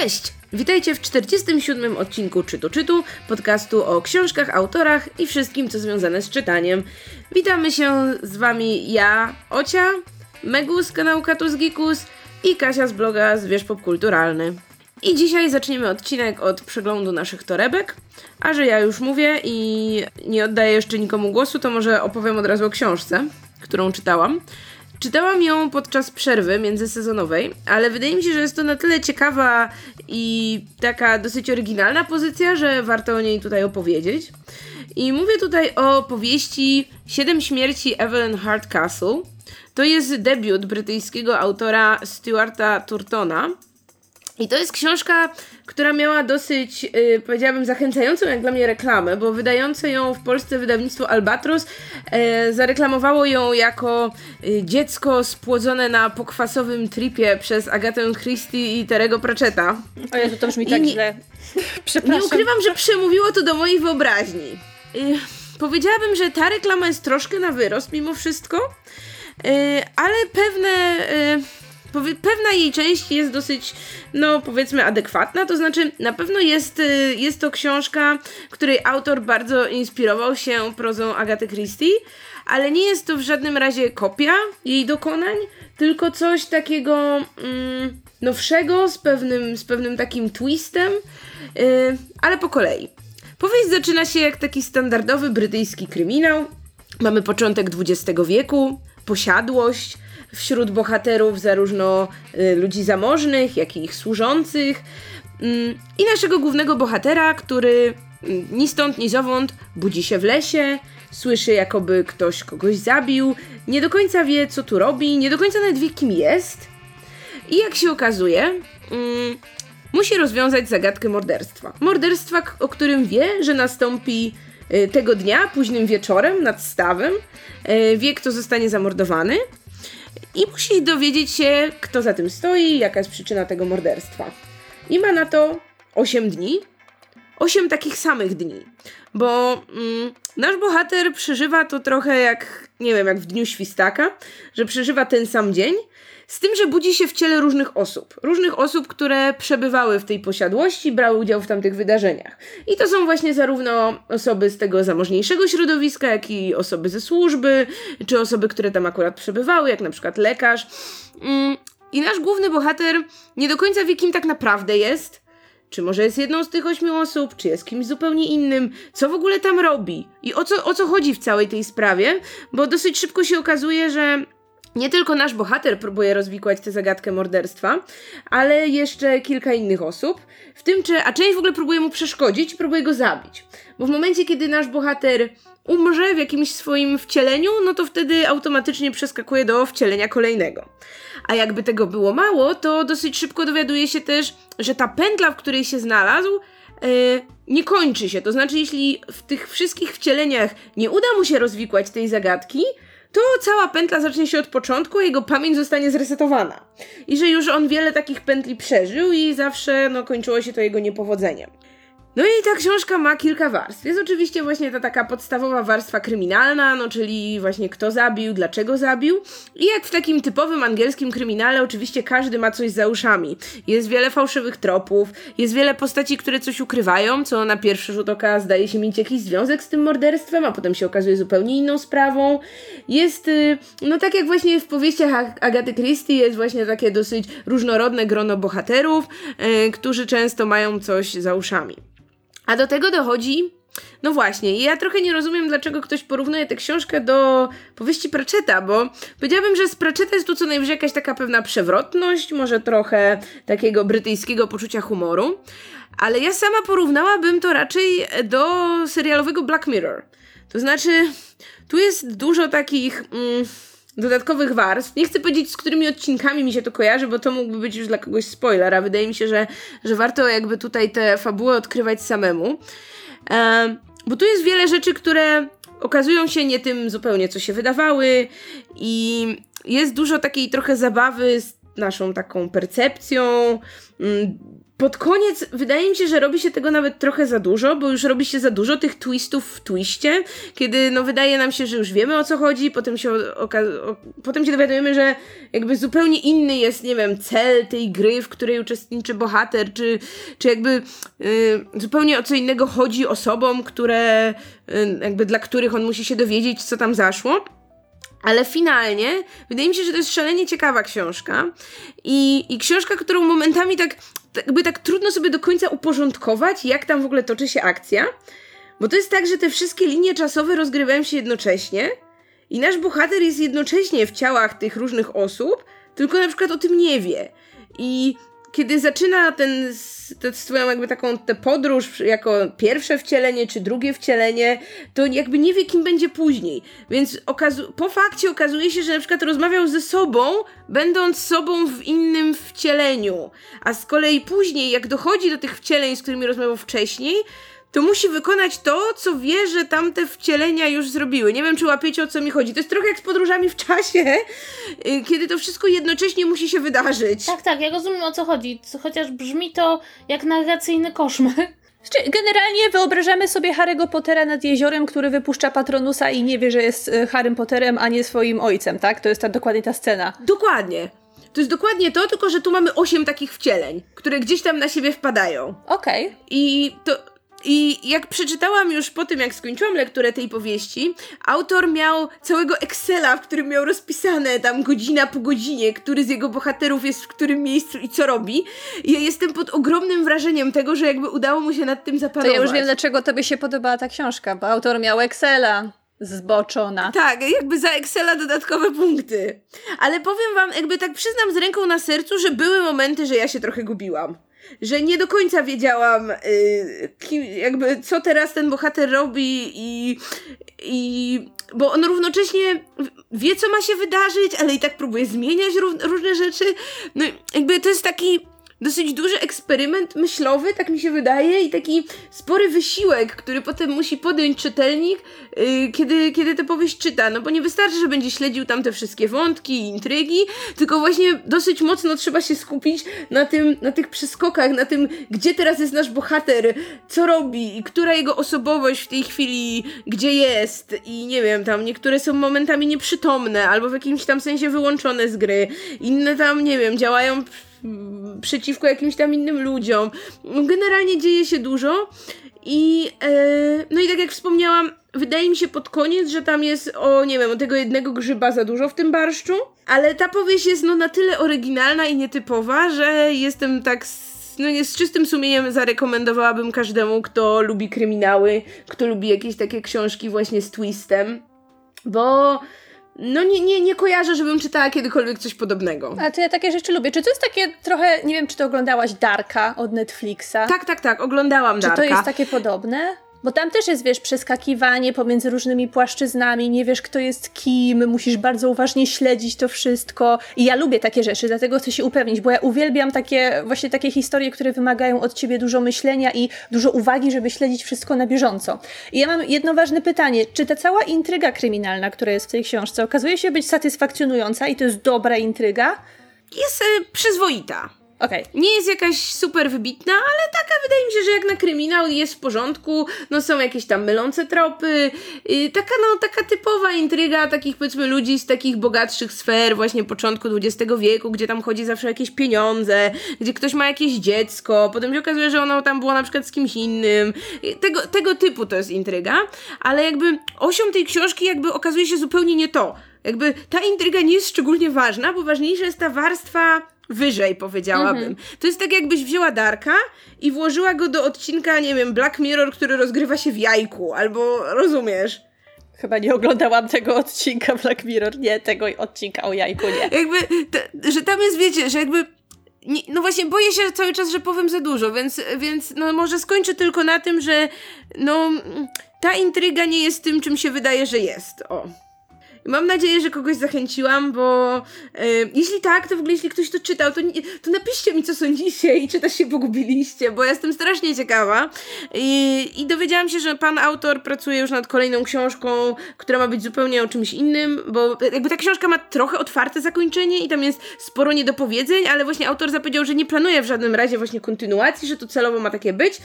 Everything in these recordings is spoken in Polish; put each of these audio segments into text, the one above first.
Cześć! Witajcie w 47. odcinku Czytu Czytu, podcastu o książkach, autorach i wszystkim, co związane z czytaniem. Witamy się z Wami ja, Ocia, Megu z kanału Katus Gikus i Kasia z bloga Zwierz Popkulturalny. I dzisiaj zaczniemy odcinek od przeglądu naszych torebek, a że ja już mówię i nie oddaję jeszcze nikomu głosu, to może opowiem od razu o książce, którą czytałam. Czytałam ją podczas przerwy międzysezonowej, ale wydaje mi się, że jest to na tyle ciekawa i taka dosyć oryginalna pozycja, że warto o niej tutaj opowiedzieć. I mówię tutaj o powieści Siedem śmierci Evelyn Hardcastle. To jest debiut brytyjskiego autora Stuarta Turtona. I to jest książka, która miała dosyć, yy, powiedziałabym, zachęcającą jak dla mnie reklamę, bo wydające ją w Polsce wydawnictwo Albatros yy, zareklamowało ją jako yy, dziecko spłodzone na pokwasowym tripie przez Agatę Christie i Terego Pratchetta. O Jezu, to brzmi tak źle. Przepraszam. Nie ukrywam, że przemówiło to do mojej wyobraźni. Yy, powiedziałabym, że ta reklama jest troszkę na wyrost mimo wszystko, yy, ale pewne yy, pewna jej część jest dosyć, no powiedzmy, adekwatna, to znaczy na pewno jest, y, jest to książka, której autor bardzo inspirował się prozą Agaty Christie, ale nie jest to w żadnym razie kopia jej dokonań, tylko coś takiego mm, nowszego, z pewnym, z pewnym takim twistem, yy, ale po kolei. Powieść zaczyna się jak taki standardowy brytyjski kryminał. Mamy początek XX wieku, posiadłość, wśród bohaterów zarówno y, ludzi zamożnych, jak i ich służących. Mm, I naszego głównego bohatera, który mm, ni stąd, ni zowąd budzi się w lesie, słyszy jakoby ktoś kogoś zabił, nie do końca wie co tu robi, nie do końca nawet wie kim jest. I jak się okazuje, mm, musi rozwiązać zagadkę morderstwa. Morderstwa, o którym wie, że nastąpi y, tego dnia, późnym wieczorem, nad stawem. Y, wie, kto zostanie zamordowany i musi dowiedzieć się, kto za tym stoi, jaka jest przyczyna tego morderstwa. I ma na to 8 dni. 8 takich samych dni, bo mm, nasz bohater przeżywa to trochę jak, nie wiem, jak w dniu świstaka, że przeżywa ten sam dzień, z tym, że budzi się w ciele różnych osób. Różnych osób, które przebywały w tej posiadłości, brały udział w tamtych wydarzeniach. I to są właśnie zarówno osoby z tego zamożniejszego środowiska, jak i osoby ze służby, czy osoby, które tam akurat przebywały, jak na przykład lekarz. Mm, I nasz główny bohater nie do końca wie, kim tak naprawdę jest. Czy może jest jedną z tych ośmiu osób, czy jest kimś zupełnie innym, co w ogóle tam robi i o co, o co chodzi w całej tej sprawie, bo dosyć szybko się okazuje, że nie tylko nasz bohater próbuje rozwikłać tę zagadkę morderstwa, ale jeszcze kilka innych osób. W tym, czy, a część w ogóle próbuje mu przeszkodzić próbuje go zabić. Bo w momencie, kiedy nasz bohater umrze w jakimś swoim wcieleniu, no to wtedy automatycznie przeskakuje do wcielenia kolejnego. A jakby tego było mało, to dosyć szybko dowiaduje się też, że ta pętla, w której się znalazł, yy, nie kończy się. To znaczy, jeśli w tych wszystkich wcieleniach nie uda mu się rozwikłać tej zagadki, to cała pętla zacznie się od początku, jego pamięć zostanie zresetowana. I że już on wiele takich pętli przeżył i zawsze no, kończyło się to jego niepowodzeniem. No i ta książka ma kilka warstw. Jest oczywiście właśnie ta taka podstawowa warstwa kryminalna, no czyli właśnie kto zabił, dlaczego zabił. I jak w takim typowym angielskim kryminale, oczywiście każdy ma coś za uszami. Jest wiele fałszywych tropów, jest wiele postaci, które coś ukrywają, co na pierwszy rzut oka zdaje się mieć jakiś związek z tym morderstwem, a potem się okazuje zupełnie inną sprawą. Jest, y, no tak jak właśnie w powieściach Agaty Christie, jest właśnie takie dosyć różnorodne grono bohaterów, yy, którzy często mają coś za uszami. A do tego dochodzi. No właśnie, ja trochę nie rozumiem, dlaczego ktoś porównuje tę książkę do powieści Pratchetta, bo powiedziałabym, że z Pratchetta jest tu co najwyżej jakaś taka pewna przewrotność, może trochę takiego brytyjskiego poczucia humoru, ale ja sama porównałabym to raczej do serialowego Black Mirror. To znaczy, tu jest dużo takich. Mm, dodatkowych warstw. Nie chcę powiedzieć, z którymi odcinkami mi się to kojarzy, bo to mógłby być już dla kogoś spoiler, a wydaje mi się, że, że warto jakby tutaj te fabuły odkrywać samemu. E, bo tu jest wiele rzeczy, które okazują się nie tym zupełnie, co się wydawały i jest dużo takiej trochę zabawy z naszą taką percepcją, mm, pod koniec wydaje mi się, że robi się tego nawet trochę za dużo, bo już robi się za dużo tych twistów w twiście, kiedy no wydaje nam się, że już wiemy o co chodzi, potem się, potem się dowiadujemy, że jakby zupełnie inny jest, nie wiem, cel tej gry, w której uczestniczy bohater, czy, czy jakby y, zupełnie o co innego chodzi osobom, które, y, jakby dla których on musi się dowiedzieć, co tam zaszło. Ale finalnie wydaje mi się, że to jest szalenie ciekawa książka i, i książka, którą momentami tak, jakby tak trudno sobie do końca uporządkować, jak tam w ogóle toczy się akcja. Bo to jest tak, że te wszystkie linie czasowe rozgrywają się jednocześnie i nasz bohater jest jednocześnie w ciałach tych różnych osób, tylko na przykład o tym nie wie. I kiedy zaczyna ten, tę swoją jakby taką tę podróż jako pierwsze wcielenie czy drugie wcielenie, to jakby nie wie kim będzie później. Więc po fakcie okazuje się, że na przykład rozmawiał ze sobą, będąc sobą w innym wcieleniu. A z kolei później, jak dochodzi do tych wcieleń, z którymi rozmawiał wcześniej, to musi wykonać to, co wie, że tamte wcielenia już zrobiły. Nie wiem, czy łapiecie o co mi chodzi. To jest trochę jak z podróżami w czasie, y, kiedy to wszystko jednocześnie musi się wydarzyć. Tak, tak, ja rozumiem o co chodzi. Chociaż brzmi to jak narracyjny koszmar. Znaczy, generalnie wyobrażamy sobie Harry'ego Pottera nad jeziorem, który wypuszcza Patronusa i nie wie, że jest y, Harrym Potterem, a nie swoim ojcem, tak? To jest ta, dokładnie ta scena. Dokładnie. To jest dokładnie to, tylko że tu mamy osiem takich wcieleń, które gdzieś tam na siebie wpadają. Okej. Okay. I to i jak przeczytałam już po tym, jak skończyłam lekturę tej powieści, autor miał całego Excela, w którym miał rozpisane tam godzina po godzinie, który z jego bohaterów jest w którym miejscu i co robi. I ja jestem pod ogromnym wrażeniem tego, że jakby udało mu się nad tym zapanować. To ja już wiem, dlaczego tobie się podobała ta książka, bo autor miał Excela zboczona. Tak, jakby za Excela dodatkowe punkty. Ale powiem wam, jakby tak przyznam z ręką na sercu, że były momenty, że ja się trochę gubiłam że nie do końca wiedziałam, yy, kim, jakby co teraz ten bohater robi i, i bo on równocześnie wie, co ma się wydarzyć, ale i tak próbuje zmieniać różne rzeczy. No jakby to jest taki dosyć duży eksperyment myślowy, tak mi się wydaje, i taki spory wysiłek, który potem musi podjąć czytelnik, yy, kiedy, kiedy tę powieść czyta. No bo nie wystarczy, że będzie śledził tam te wszystkie wątki i intrygi, tylko właśnie dosyć mocno trzeba się skupić na tym, na tych przeskokach, na tym, gdzie teraz jest nasz bohater, co robi, i która jego osobowość w tej chwili, gdzie jest, i nie wiem, tam niektóre są momentami nieprzytomne, albo w jakimś tam sensie wyłączone z gry, inne tam, nie wiem, działają przeciwko jakimś tam innym ludziom. Generalnie dzieje się dużo i e, no i tak jak wspomniałam, wydaje mi się pod koniec, że tam jest o, nie wiem, o tego jednego grzyba za dużo w tym barszczu, ale ta powieść jest no na tyle oryginalna i nietypowa, że jestem tak no nie, z czystym sumieniem zarekomendowałabym każdemu, kto lubi kryminały, kto lubi jakieś takie książki właśnie z twistem, bo no nie, nie, nie kojarzę, żebym czytała kiedykolwiek coś podobnego. A to ja takie rzeczy lubię. Czy to jest takie trochę, nie wiem, czy to oglądałaś Darka od Netflixa? Tak, tak, tak, oglądałam Darka. Czy to jest takie podobne? Bo tam też jest, wiesz, przeskakiwanie pomiędzy różnymi płaszczyznami, nie wiesz, kto jest kim, musisz bardzo uważnie śledzić to wszystko. I ja lubię takie rzeczy, dlatego chcę się upewnić, bo ja uwielbiam takie, właśnie takie historie, które wymagają od ciebie dużo myślenia i dużo uwagi, żeby śledzić wszystko na bieżąco. I ja mam jedno ważne pytanie. Czy ta cała intryga kryminalna, która jest w tej książce, okazuje się być satysfakcjonująca i to jest dobra intryga? Jest y, przyzwoita. Okay. Nie jest jakaś super wybitna, ale taka wydaje mi się, że jak na kryminał jest w porządku. No są jakieś tam mylące tropy. Yy, taka no, taka typowa intryga takich powiedzmy ludzi z takich bogatszych sfer właśnie początku XX wieku, gdzie tam chodzi zawsze o jakieś pieniądze, gdzie ktoś ma jakieś dziecko, potem się okazuje, że ono tam było na przykład z kimś innym. Tego, tego typu to jest intryga, ale jakby osią tej książki jakby okazuje się zupełnie nie to. Jakby ta intryga nie jest szczególnie ważna, bo ważniejsza jest ta warstwa wyżej, powiedziałabym. -hmm. To jest tak, jakbyś wzięła Darka i włożyła go do odcinka, nie wiem, Black Mirror, który rozgrywa się w jajku, albo rozumiesz. Chyba nie oglądałam tego odcinka Black Mirror, nie, tego odcinka o jajku, nie. Jakby, że tam jest, wiecie, że jakby nie, no właśnie, boję się cały czas, że powiem za dużo, więc, więc no może skończę tylko na tym, że no ta intryga nie jest tym, czym się wydaje, że jest. O. Mam nadzieję, że kogoś zachęciłam, bo e, jeśli tak, to w ogóle jeśli ktoś to czytał, to, to napiszcie mi, co sądzicie i czy też się pogubiliście, bo jestem strasznie ciekawa. I, I dowiedziałam się, że pan autor pracuje już nad kolejną książką, która ma być zupełnie o czymś innym, bo jakby ta książka ma trochę otwarte zakończenie i tam jest sporo niedopowiedzeń, ale właśnie autor zapowiedział, że nie planuje w żadnym razie właśnie kontynuacji, że to celowo ma takie być.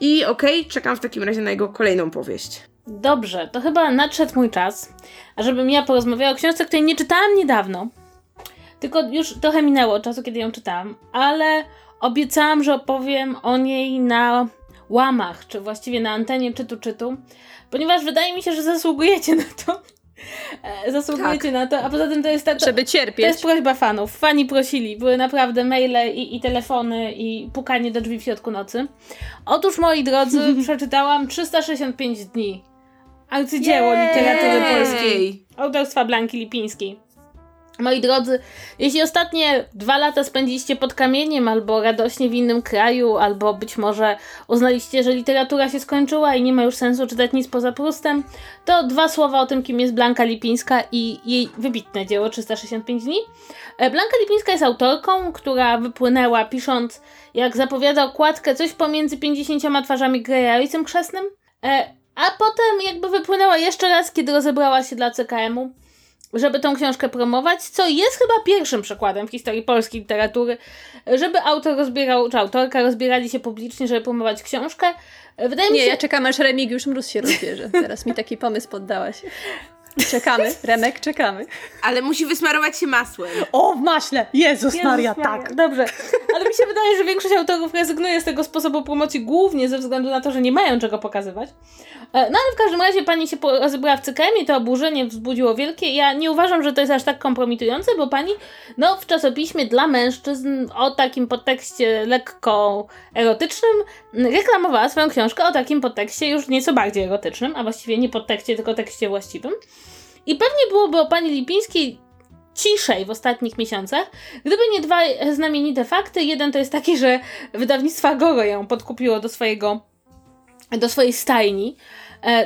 I okej, okay, czekam w takim razie na jego kolejną powieść. Dobrze, to chyba nadszedł mój czas, ażebym ja porozmawiała o książce, której nie czytałam niedawno. Tylko już trochę minęło czasu, kiedy ją czytałam, ale obiecałam, że opowiem o niej na łamach, czy właściwie na antenie czytu czytu, ponieważ wydaje mi się, że zasługujecie na to. E, zasługujecie tak. na to, a poza tym to jest ta, to, Żeby cierpieć. To jest prośba fanów. Fani prosili. Były naprawdę maile i, i telefony i pukanie do drzwi w środku nocy. Otóż, moi drodzy, przeczytałam 365 dni. Arcydzieło Jej! literatury polskiej. Autorstwa Blanki Lipińskiej. Moi drodzy, jeśli ostatnie dwa lata spędziliście pod kamieniem, albo radośnie w innym kraju, albo być może uznaliście, że literatura się skończyła i nie ma już sensu czytać nic poza Prustem, to dwa słowa o tym, kim jest Blanka Lipińska i jej wybitne dzieło 365 dni. E, Blanka Lipińska jest autorką, która wypłynęła pisząc, jak zapowiada okładkę, coś pomiędzy 50 twarzami Greya a Ojcem Chrzestnym, e, a potem jakby wypłynęła jeszcze raz, kiedy rozebrała się dla CKM-u żeby tą książkę promować, co jest chyba pierwszym przykładem w historii polskiej literatury, żeby autor rozbierał, czy autorka rozbierali się publicznie, żeby promować książkę. Wydaje mi się... Nie, ja czekam aż Remigiusz Mróz się rozbierze. Teraz mi taki pomysł poddałaś. Czekamy, Remek, czekamy. Ale musi wysmarować się masłem. O, w maśle! Jezus, Jezus Maria, Maria, tak. Dobrze. Ale mi się wydaje, że większość autorów rezygnuje z tego sposobu promocji głównie ze względu na to, że nie mają czego pokazywać. E, no ale w każdym razie pani się rozebrała w CKM i to oburzenie wzbudziło wielkie. Ja nie uważam, że to jest aż tak kompromitujące, bo pani no, w czasopiśmie dla mężczyzn o takim podtekście lekko erotycznym reklamowała swoją książkę o takim podtekście już nieco bardziej erotycznym, a właściwie nie podtekście, tylko tekście właściwym. I pewnie byłoby o pani Lipińskiej ciszej w ostatnich miesiącach, gdyby nie dwa znamienite fakty. Jeden to jest taki, że wydawnictwo Agoro ją podkupiło do swojego do swojej stajni,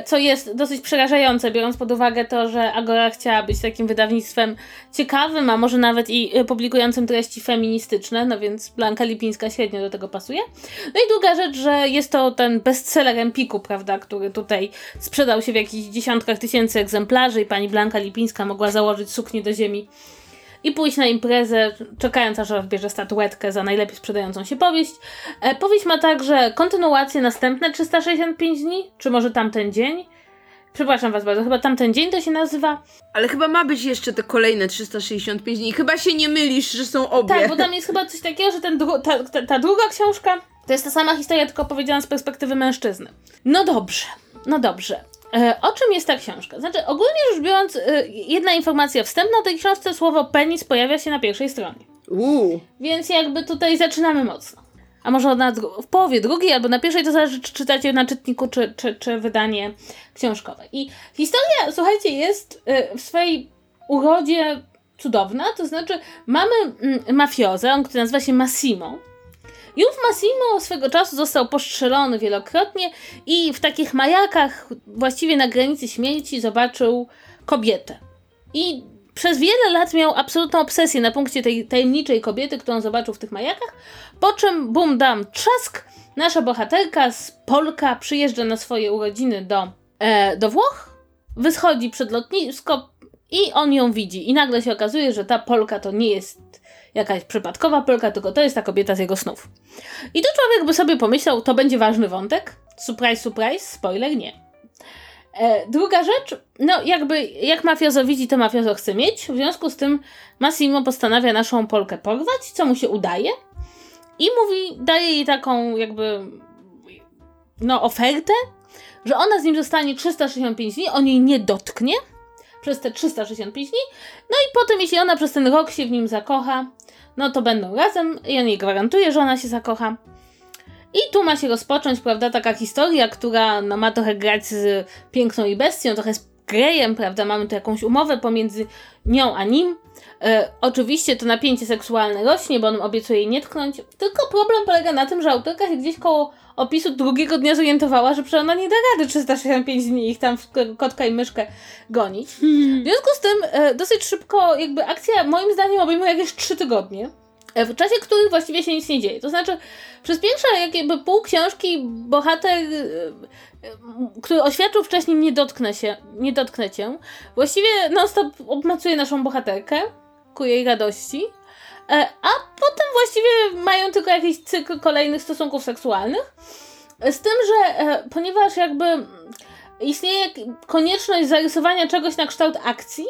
co jest dosyć przerażające, biorąc pod uwagę to, że Agora chciała być takim wydawnictwem ciekawym, a może nawet i e, publikującym treści feministyczne, no więc Blanka Lipińska średnio do tego pasuje. No i druga rzecz, że jest to ten bestseller Empiku, prawda, który tutaj sprzedał się w jakichś dziesiątkach tysięcy egzemplarzy i pani Blanka Lipińska mogła założyć suknię do ziemi i pójść na imprezę, czekając aż odbierze statuetkę za najlepiej sprzedającą się powieść. E, powieść ma także kontynuację następne 365 dni, czy może tamten dzień. Przepraszam was bardzo, chyba tamten dzień to się nazywa. Ale chyba ma być jeszcze te kolejne 365 dni. Chyba się nie mylisz, że są obie. Tak, bo tam jest chyba coś takiego, że ten ta, ta, ta druga książka to jest ta sama historia, tylko opowiedziana z perspektywy mężczyzny. No dobrze, no dobrze. E, o czym jest ta książka? Znaczy, ogólnie rzecz biorąc, e, jedna informacja wstępna o tej książce, słowo penis pojawia się na pierwszej stronie. Uuu. Więc jakby tutaj zaczynamy mocno. A może na, w połowie drugiej albo na pierwszej, to zależy, czy czytacie na czytniku, czy, czy, czy wydanie książkowe. I historia, słuchajcie, jest e, w swojej urodzie cudowna, to znaczy mamy mm, mafiozę, on, który nazywa się Massimo, i ów Massimo swego czasu został postrzelony wielokrotnie i w takich majakach, właściwie na granicy śmierci, zobaczył kobietę. I przez wiele lat miał absolutną obsesję na punkcie tej tajemniczej kobiety, którą zobaczył w tych majakach, po czym bum dam trzask, nasza bohaterka z Polka przyjeżdża na swoje urodziny do, e, do Włoch, wyschodzi przed lotnisko i on ją widzi. I nagle się okazuje, że ta Polka to nie jest jakaś przypadkowa Polka, tylko to jest ta kobieta z jego snów. I tu człowiek by sobie pomyślał, to będzie ważny wątek. Surprise, surprise, spoiler, nie. E, druga rzecz, no jakby jak mafiozo widzi, to mafiozo chce mieć. W związku z tym Massimo postanawia naszą Polkę porwać, co mu się udaje. I mówi, daje jej taką jakby no ofertę, że ona z nim zostanie 365 dni, on jej nie dotknie przez te 365 dni. No i potem, jeśli ona przez ten rok się w nim zakocha, no to będą razem i on jej gwarantuje, że ona się zakocha. I tu ma się rozpocząć, prawda, taka historia, która no, ma trochę grać z piękną i bestią, trochę z Grejem, prawda, mamy tu jakąś umowę pomiędzy nią a nim. E, oczywiście to napięcie seksualne rośnie, bo on obiecuje jej nie tknąć, tylko problem polega na tym, że autorka się gdzieś koło opisu drugiego dnia zorientowała, że przecież ona nie da rady 365 dni ich tam w kotka i myszkę gonić. W związku z tym e, dosyć szybko jakby akcja moim zdaniem obejmuje jakieś 3 tygodnie. E, w czasie których właściwie się nic nie dzieje. To znaczy, przez pierwsze jakby pół książki bohater, e, który oświadczył wcześniej nie dotknę się, nie dotknę cię, właściwie non-stop obmacuje naszą bohaterkę ku jej radości, a potem właściwie mają tylko jakiś cykl kolejnych stosunków seksualnych. Z tym, że ponieważ jakby istnieje konieczność zarysowania czegoś na kształt akcji,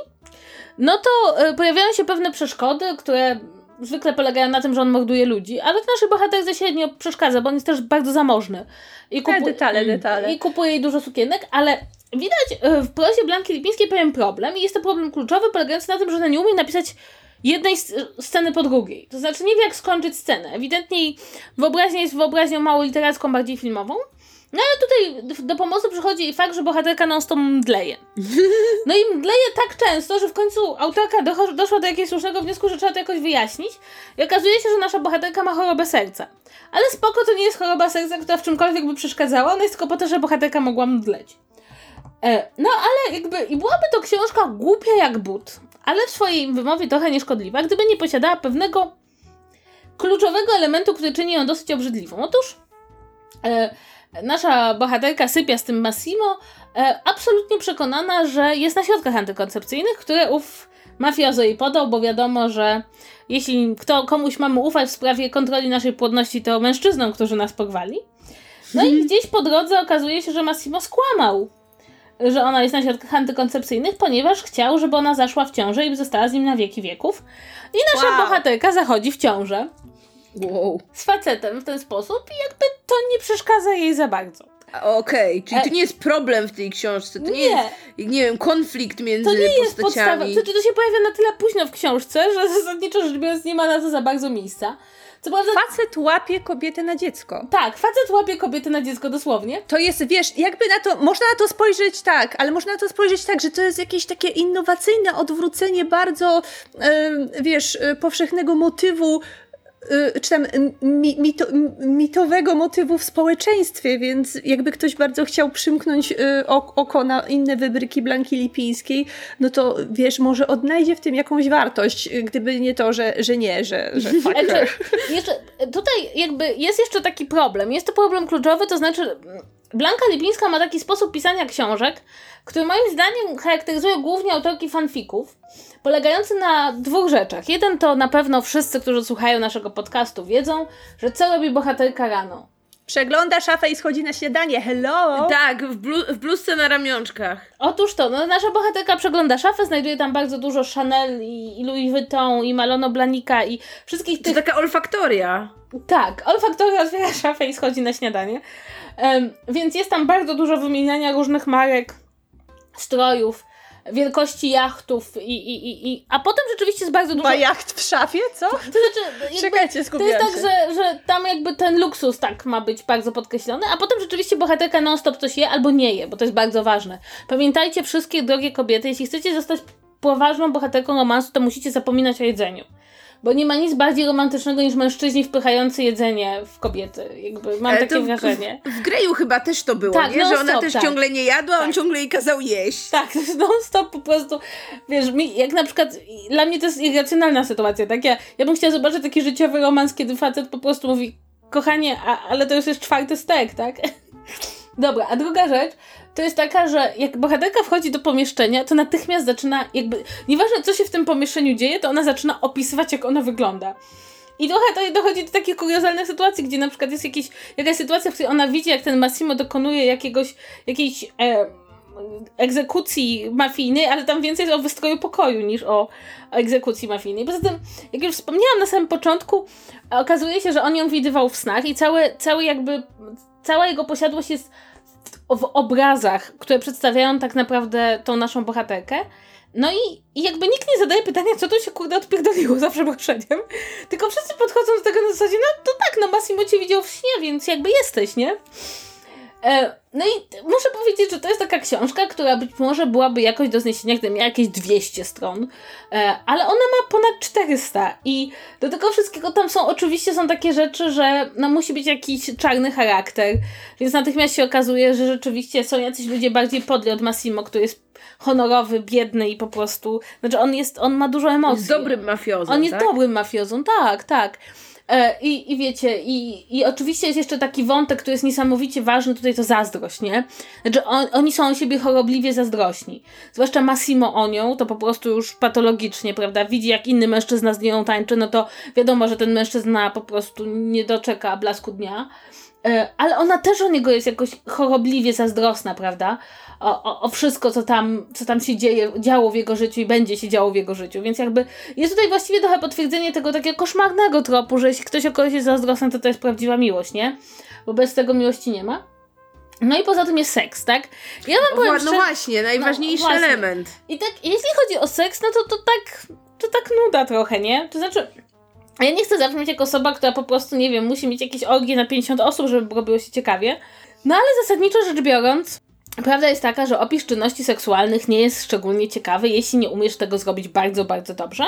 no to pojawiają się pewne przeszkody, które zwykle polegają na tym, że on morduje ludzi, ale nasz bohater średnio przeszkadza, bo on jest też bardzo zamożny. I kupu- detale, detale. I kupuje jej dużo sukienek, ale widać e, w prozie Blanki Lipińskiej pewien problem i jest to problem kluczowy polegający na tym, że ona nie umie napisać jednej sceny po drugiej. To znaczy nie wie jak skończyć scenę. Ewidentnie wyobraźnia jest wyobraźnią mało literacką, bardziej filmową. No ale tutaj do pomocy przychodzi fakt, że bohaterka non-stop mdleje. No i mdleje tak często, że w końcu autorka doszła do jakiegoś słusznego wniosku, że trzeba to jakoś wyjaśnić. I okazuje się, że nasza bohaterka ma chorobę serca. Ale spoko, to nie jest choroba serca, która w czymkolwiek by przeszkadzała, ona jest tylko po to, żeby bohaterka mogła mdleć. E, no ale jakby, i byłaby to książka głupia jak but, ale w swojej wymowie trochę nieszkodliwa, gdyby nie posiadała pewnego kluczowego elementu, który czyni ją dosyć obrzydliwą. Otóż... E, nasza bohaterka sypia z tym Massimo, e, absolutnie przekonana, że jest na środkach antykoncepcyjnych, które ów mafiozo jej podał, bo wiadomo, że jeśli kto, komuś mamy ufać w sprawie kontroli naszej płodności, to mężczyznom, którzy nas porwali. No i mhm. gdzieś po drodze okazuje się, że Massimo skłamał, że ona jest na środkach antykoncepcyjnych, ponieważ chciał, żeby ona zaszła w ciążę i została z nim na wieki wieków. I nasza wow. bohaterka zachodzi w ciążę. Wow. Z facetem w ten sposób i jakby to nie przeszkadza jej za bardzo. Okej, okay, czyli to e- nie jest problem w tej książce, to nie, nie jest, nie wiem, konflikt między postaciami. To nie jest podstawa, to, to się pojawia na tyle późno w książce, że zasadniczo rzecz biorąc nie ma na to za bardzo miejsca. Co prawda... Facet łapie kobietę na dziecko. Tak, facet łapie kobietę na dziecko dosłownie. To jest, wiesz, jakby na to, można na to spojrzeć tak, ale można na to spojrzeć tak, że to jest jakieś takie innowacyjne odwrócenie bardzo, wiesz, yy, powszechnego motywu czy tam mi, mito, mitowego motywu w społeczeństwie, więc jakby ktoś bardzo chciał przymknąć y, oko na inne wybryki Blanki Lipińskiej, no to wiesz, może odnajdzie w tym jakąś wartość, gdyby nie to, że, że nie, że, że znaczy, jeszcze, Tutaj jakby jest jeszcze taki problem, jest to problem kluczowy, to znaczy Blanka Lipińska ma taki sposób pisania książek, który moim zdaniem charakteryzuje głównie autorki fanfików, polegający na dwóch rzeczach. Jeden to na pewno wszyscy, którzy słuchają naszego podcastu, wiedzą, że co robi bohaterka rano. Przegląda szafę i schodzi na śniadanie. Hello! Tak, w, blu w bluzce na ramionczkach. Otóż to, no, nasza bohaterka przegląda szafę, znajduje tam bardzo dużo Chanel i, i Louis Vuitton i Malono Blanika i wszystkich tych... To taka olfaktoria. Tak, olfaktoria otwiera szafę i schodzi na śniadanie. Um, więc jest tam bardzo dużo wymieniania różnych marek, strojów, wielkości jachtów i, i, i, i a potem rzeczywiście jest bardzo dużo... Ma jacht w szafie, co? To znaczy, jakby, Czekajcie, To jest tak, że, że tam jakby ten luksus tak ma być bardzo podkreślony, a potem rzeczywiście bohaterka non-stop coś je albo nie je, bo to jest bardzo ważne. Pamiętajcie wszystkie drogie kobiety, jeśli chcecie zostać poważną bohaterką romansu, to musicie zapominać o jedzeniu. Bo nie ma nic bardziej romantycznego niż mężczyźni wpychający jedzenie w kobiety. Jakby mam takie wrażenie. W, w Greju chyba też to było, tak, nie? Że ona też tak. ciągle nie jadła, tak. on ciągle jej kazał jeść. Tak, to jest non-stop po prostu. Wiesz, mi, jak na przykład dla mnie to jest irracjonalna sytuacja, tak? Ja, ja bym chciała zobaczyć taki życiowy romans, kiedy facet po prostu mówi kochanie, a, ale to już jest czwarty stek, tak? Dobra, a druga rzecz to jest taka, że jak bohaterka wchodzi do pomieszczenia, to natychmiast zaczyna jakby, nieważne co się w tym pomieszczeniu dzieje, to ona zaczyna opisywać jak ono wygląda. I trochę to dochodzi do takich kuriozalnych sytuacji, gdzie na przykład jest jakieś, jakaś sytuacja, w której ona widzi, jak ten Massimo dokonuje jakiegoś, jakiejś e, egzekucji mafijnej, ale tam więcej jest o wystroju pokoju niż o, o egzekucji mafijnej. Poza tym, jak już wspomniałam na samym początku, okazuje się, że on ją widywał w snach i cały, cały jakby, cała jego posiadłość jest w obrazach, które przedstawiają tak naprawdę tą naszą bohaterkę. No i, i jakby nikt nie zadaje pytania, co to się kurde odpierdoliło za przeproszeniem. Tylko wszyscy podchodzą do tego na zasadzie, no to tak, no Massimo cię widział w śnie, więc jakby jesteś, nie? E, no i muszę powiedzieć, że to jest taka książka, która być może byłaby jakoś do zniesienia, gdyby miała jakieś 200 stron, e, ale ona ma ponad 400 i do tego wszystkiego tam są, oczywiście są takie rzeczy, że no musi być jakiś czarny charakter, więc natychmiast się okazuje, że rzeczywiście są jacyś ludzie bardziej podli od Massimo, który jest honorowy, biedny i po prostu, znaczy on jest, on ma dużo emocji. Jest dobrym mafiozą, On jest tak? dobrym mafiozą, tak, tak. E, I, I wiecie, i, i oczywiście jest jeszcze taki wątek, który jest niesamowicie ważny, tutaj to zazdrość, nie? Znaczy on, oni są o siebie chorobliwie zazdrośni. Zwłaszcza Massimo o nią, to po prostu już patologicznie, prawda? Widzi jak inny mężczyzna z nią tańczy, no to wiadomo, że ten mężczyzna po prostu nie doczeka blasku dnia. E, ale ona też o niego jest jakoś chorobliwie zazdrosna, prawda? O, o, o wszystko, co tam, co tam się dzieje, działo w jego życiu i będzie się działo w jego życiu. Więc jakby jest tutaj właściwie trochę potwierdzenie tego takiego koszmarnego tropu, że jeśli ktoś o kogoś jest zazdrosny, to to jest prawdziwa miłość, nie? Bo bez tego miłości nie ma. No i poza tym jest seks, tak? Ja wam powiem Wła- No szczerze- właśnie, najważniejszy No, właśnie. element. i tak, jeśli chodzi o seks, no to, to tak, to tak nuda trochę, nie? To znaczy, ja nie chcę zabrzmieć jako osoba, która po prostu, nie wiem, musi mieć jakieś orgie na 50 osób, żeby robiło się ciekawie. No ale zasadniczo rzecz biorąc, prawda jest taka, że opis czynności seksualnych nie jest szczególnie ciekawy, jeśli nie umiesz tego zrobić bardzo, bardzo dobrze.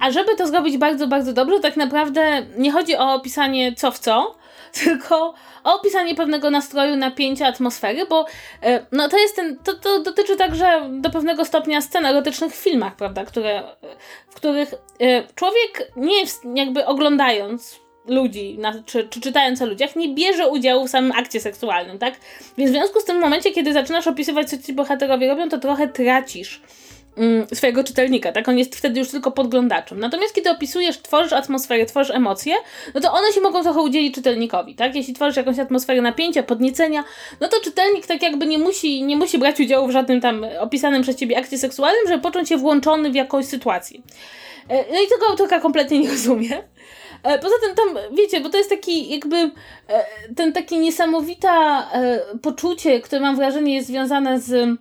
A żeby to zrobić bardzo, bardzo dobrze, tak naprawdę nie chodzi o opisanie co w co, tylko o opisanie pewnego nastroju, napięcia, atmosfery, bo e, no to jest ten, to, to dotyczy także do pewnego stopnia scen erotycznych w filmach, prawda, które, w których e, człowiek nie jest jakby oglądając ludzi, na, czy, czy czytając o ludziach, nie bierze udziału w samym akcie seksualnym, tak? Więc w związku z tym w momencie, kiedy zaczynasz opisywać, co ci bohaterowie robią, to trochę tracisz mm, swojego czytelnika, tak? On jest wtedy już tylko podglądaczem. Natomiast kiedy opisujesz, tworzysz atmosferę, tworzysz emocje, no to one się mogą trochę udzielić czytelnikowi, tak? Jeśli tworzysz jakąś atmosferę napięcia, podniecenia, no to czytelnik tak jakby nie musi, nie musi brać udziału w żadnym tam opisanym przez ciebie akcie seksualnym, żeby poczuć się włączony w jakąś sytuację. E, No i tego autorka kompletnie nie rozumie. E, Poza tym tam, wiecie, bo to jest taki jakby e, ten taki niesamowita e, poczucie, które mam wrażenie jest związane z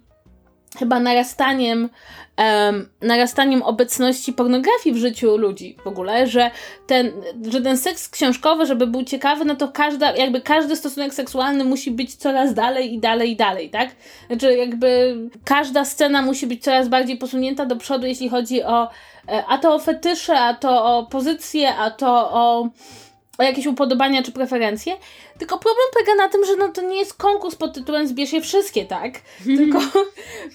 chyba narastaniem em, narastaniem obecności pornografii w życiu ludzi w ogóle, że ten, że ten seks książkowy, żeby był ciekawy, no to każda, jakby każdy stosunek seksualny musi być coraz dalej i dalej i dalej, tak? Znaczy jakby każda scena musi być coraz bardziej posunięta do przodu, jeśli chodzi o a to o fetysze, a to o pozycję, a to o o jakieś upodobania czy preferencje. Tylko problem polega na tym, że no to nie jest konkurs pod tytułem zbierz je wszystkie, tak? Tylko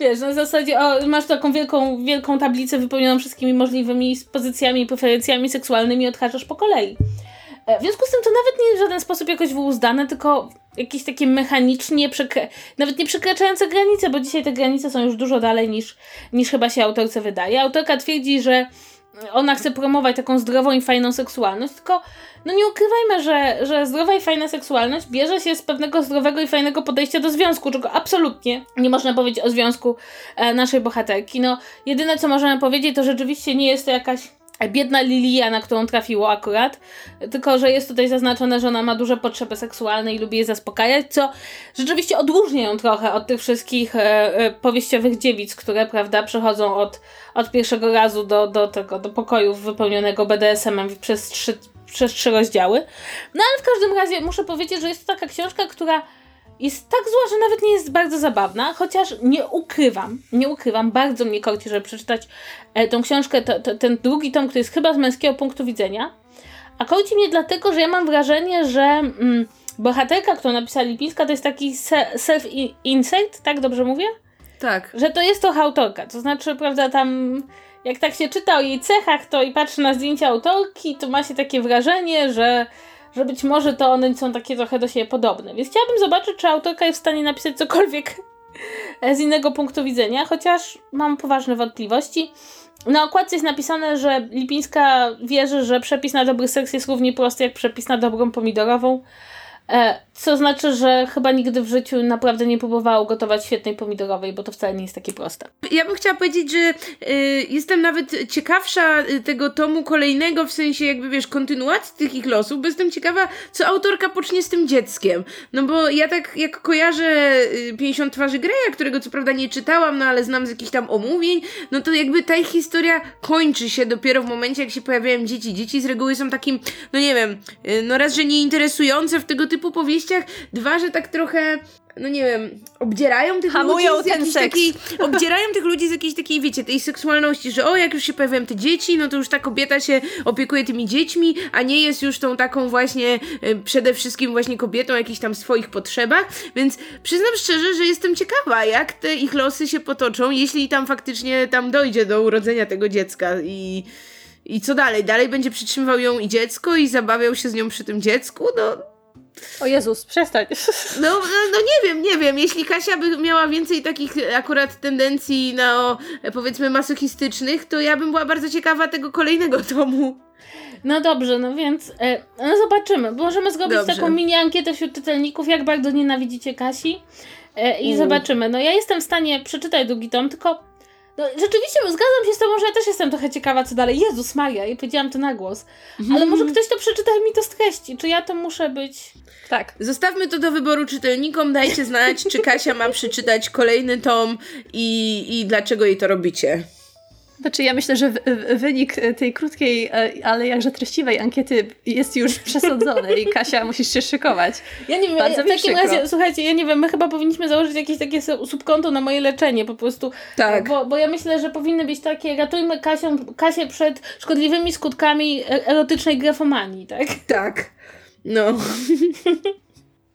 wiesz, na zasadzie o, masz taką wielką, wielką tablicę wypełnioną wszystkimi możliwymi pozycjami i preferencjami seksualnymi i odhaczasz po kolei. E, W związku z tym to nawet nie w żaden sposób jakoś wyuzdane, tylko jakieś takie mechanicznie, nawet nie przekraczające granice, bo dzisiaj te granice są już dużo dalej niż, niż chyba się autorce wydaje. Autorka twierdzi, że ona chce promować taką zdrową i fajną seksualność, tylko no nie ukrywajmy, że, że zdrowa i fajna seksualność bierze się z pewnego zdrowego i fajnego podejścia do związku, czego absolutnie nie można powiedzieć o związku e, naszej bohaterki. No, jedyne co możemy powiedzieć, to rzeczywiście nie jest to jakaś biedna Lilia, na którą trafiło akurat, tylko że jest tutaj zaznaczone, że ona ma duże potrzeby seksualne i lubi je zaspokajać, co rzeczywiście odróżnia ją trochę od tych wszystkich e, e, powieściowych dziewic, które, prawda, przechodzą od, od pierwszego razu do, do tego, do pokoju wypełnionego BDSM-em przez trzy, przez trzy rozdziały. No ale w każdym razie muszę powiedzieć, że jest to taka książka, która jest tak zła, że nawet nie jest bardzo zabawna, chociaż nie ukrywam, nie ukrywam, bardzo mnie korci, żeby przeczytać e, tą książkę, to, to, ten drugi tom, który jest chyba z męskiego punktu widzenia. A korci mnie dlatego, że ja mam wrażenie, że mm, bohaterka, którą napisała Lipińska, to jest taki se- self-insight, tak dobrze mówię? Tak. Że to jest trochę autorka, to znaczy, prawda, tam jak tak się czyta o jej cechach, to i patrzy na zdjęcia autorki, to ma się takie wrażenie, że, że być może to one są takie trochę do siebie podobne. Więc chciałabym zobaczyć, czy autorka jest w stanie napisać cokolwiek z innego punktu widzenia, chociaż mam poważne wątpliwości. Na okładce jest napisane, że Lipińska wierzy, że przepis na dobry seks jest równie prosty jak przepis na dobrą pomidorową. E, co znaczy, że chyba nigdy w życiu naprawdę nie próbowała ugotować świetnej pomidorowej, bo to wcale nie jest takie proste. Ja bym chciała powiedzieć, że y, jestem nawet ciekawsza y, tego tomu kolejnego, w sensie jakby wiesz, kontynuacji tych ich losów, bo jestem ciekawa, co autorka pocznie z tym dzieckiem. No bo ja tak jak kojarzę y, 50 twarzy Greya, którego co prawda nie czytałam, no ale znam z jakichś tam omówień, no to jakby ta ich historia kończy się dopiero w momencie, jak się pojawiają dzieci. Dzieci z reguły są takim, no nie wiem, y, no raz, że nieinteresujące w tego typu dwa, że tak trochę no nie wiem, obdzierają tych Hamują ludzi z jakiejś takiej, obdzierają tych ludzi z jakiejś takiej, wiecie, tej seksualności, że o, jak już się pojawiają te dzieci, no to już ta kobieta się opiekuje tymi dziećmi, a nie jest już tą taką właśnie e, przede wszystkim właśnie kobietą o jakichś tam swoich potrzebach, więc przyznam szczerze, że jestem ciekawa, jak te ich losy się potoczą, jeśli tam faktycznie tam dojdzie do urodzenia tego dziecka i i co dalej? Dalej będzie przytrzymywał ją i dziecko i zabawiał się z nią przy tym dziecku? No, O Jezus, przestań. no, no, no nie wiem, nie wiem. Jeśli Kasia by miała więcej takich akurat tendencji na o, powiedzmy masochistycznych, to ja bym była bardzo ciekawa tego kolejnego tomu. No dobrze, no więc e, no zobaczymy. Możemy zrobić Dobrze. taką mini ankietę wśród czytelników, jak bardzo nienawidzicie Kasi. E, I U. zobaczymy. No ja jestem w stanie przeczytać drugi tom, tylko no, rzeczywiście zgadzam się z tobą, że ja też jestem trochę ciekawa, co dalej. Jezus Maria, i powiedziałam to na głos. Ale może ktoś to przeczyta i mi to streści. Czy ja to muszę być... Tak. Zostawmy to do wyboru czytelnikom. Dajcie znać, czy Kasia ma przeczytać kolejny tom i, i dlaczego jej to robicie. Znaczy, ja myślę, że wynik tej krótkiej, e, ale jakże treściwej ankiety jest już przesądzony i Kasia, musisz się szykować. Ja nie wiem, Bardzo w takim razie, słuchajcie, ja nie wiem, my chyba powinniśmy założyć jakieś takie su- subkonto na moje leczenie po prostu. Tak. Bo, bo ja myślę, że powinny być takie, ratujmy Kasię, Kasię przed szkodliwymi skutkami e- erotycznej grafomanii, tak? Tak. No.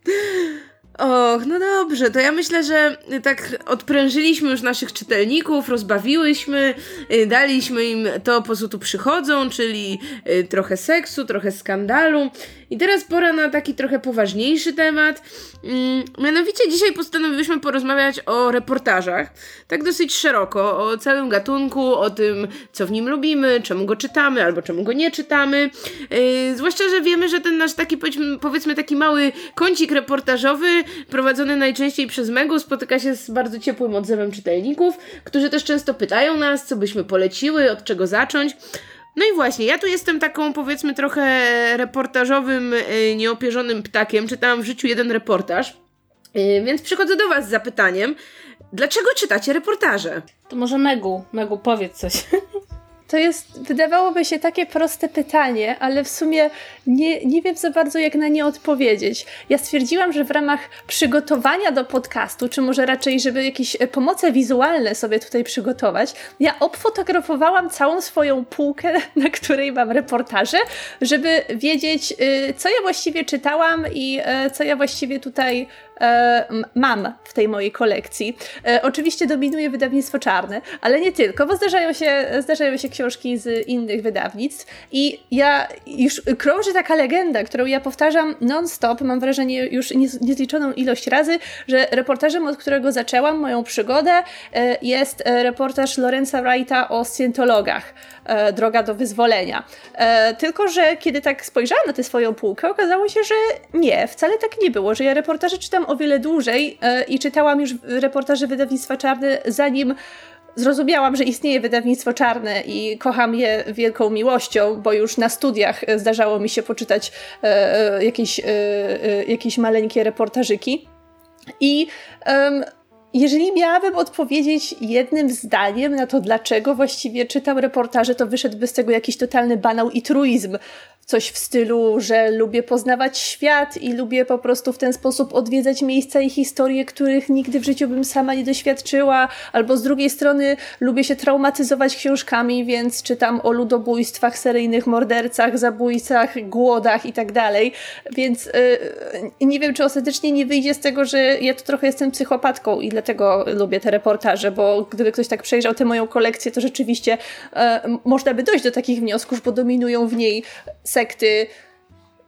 Och, no dobrze, to ja myślę, że tak odprężyliśmy już naszych czytelników, rozbawiłyśmy, y, daliśmy im to, po co tu przychodzą, czyli y, trochę seksu, trochę skandalu. I teraz pora na taki trochę poważniejszy temat. Mm, Mianowicie dzisiaj postanowiłyśmy porozmawiać o reportażach. Tak dosyć szeroko, o całym gatunku, o tym, co w nim lubimy, czemu go czytamy albo czemu go nie czytamy. Yy, zwłaszcza, że wiemy, że ten nasz taki, powiedzmy taki mały kącik reportażowy, prowadzony najczęściej przez Megu, spotyka się z bardzo ciepłym odzewem czytelników, którzy też często pytają nas, co byśmy poleciły, od czego zacząć. No i właśnie, ja tu jestem taką powiedzmy trochę reportażowym, yy, nieopierzonym ptakiem. Czytałam w życiu jeden reportaż, yy, więc przychodzę do Was z zapytaniem, dlaczego czytacie reportaże? To może Megu, Megu, powiedz coś. To jest, wydawałoby się takie proste pytanie, ale w sumie nie, nie wiem za bardzo, jak na nie odpowiedzieć. Ja stwierdziłam, że w ramach przygotowania do podcastu, czy może raczej, żeby jakieś e, pomoce wizualne sobie tutaj przygotować, ja obfotografowałam całą swoją półkę, na której mam reportaże, żeby wiedzieć, y, co ja właściwie czytałam i e, co ja właściwie tutaj mam w tej mojej kolekcji. E, oczywiście dominuje wydawnictwo czarne, ale nie tylko, bo zdarzają się, zdarzają się książki z innych wydawnictw i ja już krąży taka legenda, którą ja powtarzam non-stop, mam wrażenie już niez- niezliczoną ilość razy, że reportażem, od którego zaczęłam moją przygodę e, jest e, reportaż Lorenza Wrighta o scjentologach, e, Droga do wyzwolenia. E, Tylko, że kiedy tak spojrzałam na tę swoją półkę, okazało się, że nie, wcale tak nie było, że ja reportaże czytam o wiele dłużej e, i czytałam już reportaże wydawnictwa Czarne, zanim zrozumiałam, że istnieje wydawnictwo czarne i kocham je wielką miłością, bo już na studiach e, zdarzało mi się poczytać e, jakieś, jakieś maleńkie reportażyki. I jeżeli miałabym odpowiedzieć jednym zdaniem na to, dlaczego właściwie czytam reportaże, to wyszedłby z tego jakiś totalny banał i truizm. Coś w stylu, że lubię poznawać świat i lubię po prostu w ten sposób odwiedzać miejsca i historie, których nigdy w życiu bym sama nie doświadczyła, albo z drugiej strony lubię się traumatyzować książkami, więc czytam o ludobójstwach, seryjnych mordercach, zabójcach, głodach i tak dalej. Więc yy, nie wiem, czy ostatecznie nie wyjdzie z tego, że ja to trochę jestem psychopatką i dlatego lubię te reportaże, bo gdyby ktoś tak przejrzał tę moją kolekcję, to rzeczywiście m- można by dojść do takich wniosków, bo dominują w niej sekty,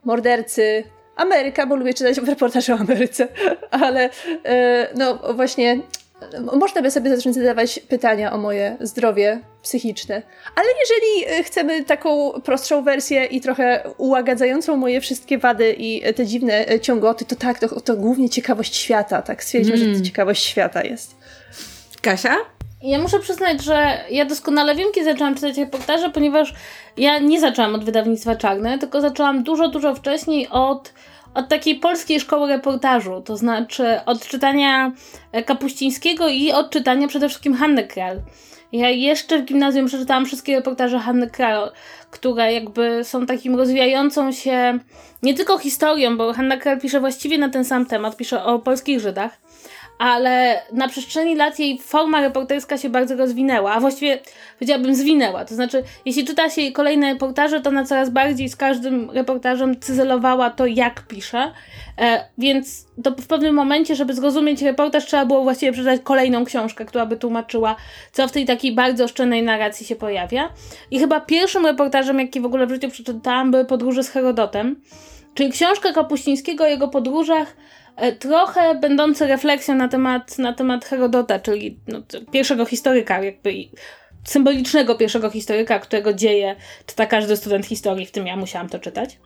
mordercy, Ameryka, bo lubię czytać reportaże o Ameryce, ale e, no właśnie można by sobie zacząć zadawać pytania o moje zdrowie psychiczne. Ale jeżeli e, chcemy taką prostszą wersję i trochę ułagadzającą moje wszystkie wady i e, te dziwne ciągoty, to tak, to, to głównie ciekawość świata, tak? Stwierdzimy, że to ciekawość świata jest. Kasia? Ja muszę przyznać, że ja doskonale wiem, kiedy zaczęłam czytać reportaże, ponieważ ja nie zaczęłam od wydawnictwa Czarne, tylko zaczęłam dużo, dużo wcześniej od, od takiej polskiej szkoły reportażu, to znaczy od czytania e, Kapuścińskiego i od czytania przede wszystkim Hanny Kral. Ja jeszcze w gimnazjum przeczytałam wszystkie reportaże Hanny Karol, które jakby są takim rozwijającą się nie tylko historią, bo Hanna Karol pisze właściwie na ten sam temat, pisze o polskich Żydach, ale na przestrzeni lat jej forma reporterska się bardzo rozwinęła, a właściwie powiedziałabym zwinęła. To znaczy, jeśli czyta się jej kolejne reportaże, to ona coraz bardziej z każdym reportażem cyzelowała to, jak pisze. E, więc to w pewnym momencie, żeby zrozumieć reportaż, trzeba było właściwie przeczytać kolejną książkę, która by tłumaczyła, co w tej takiej bardzo oszczędnej narracji się pojawia. I chyba pierwszym reportażem, jaki w ogóle w życiu przeczytałam, były podróże z Herodotem. Czyli książka Kapuścińskiego o jego podróżach trochę będący refleksją na temat, na temat Herodota, czyli no, pierwszego historyka, jakby symbolicznego pierwszego historyka, którego dzieje czyta każdy student historii, w tym ja musiałam to czytać.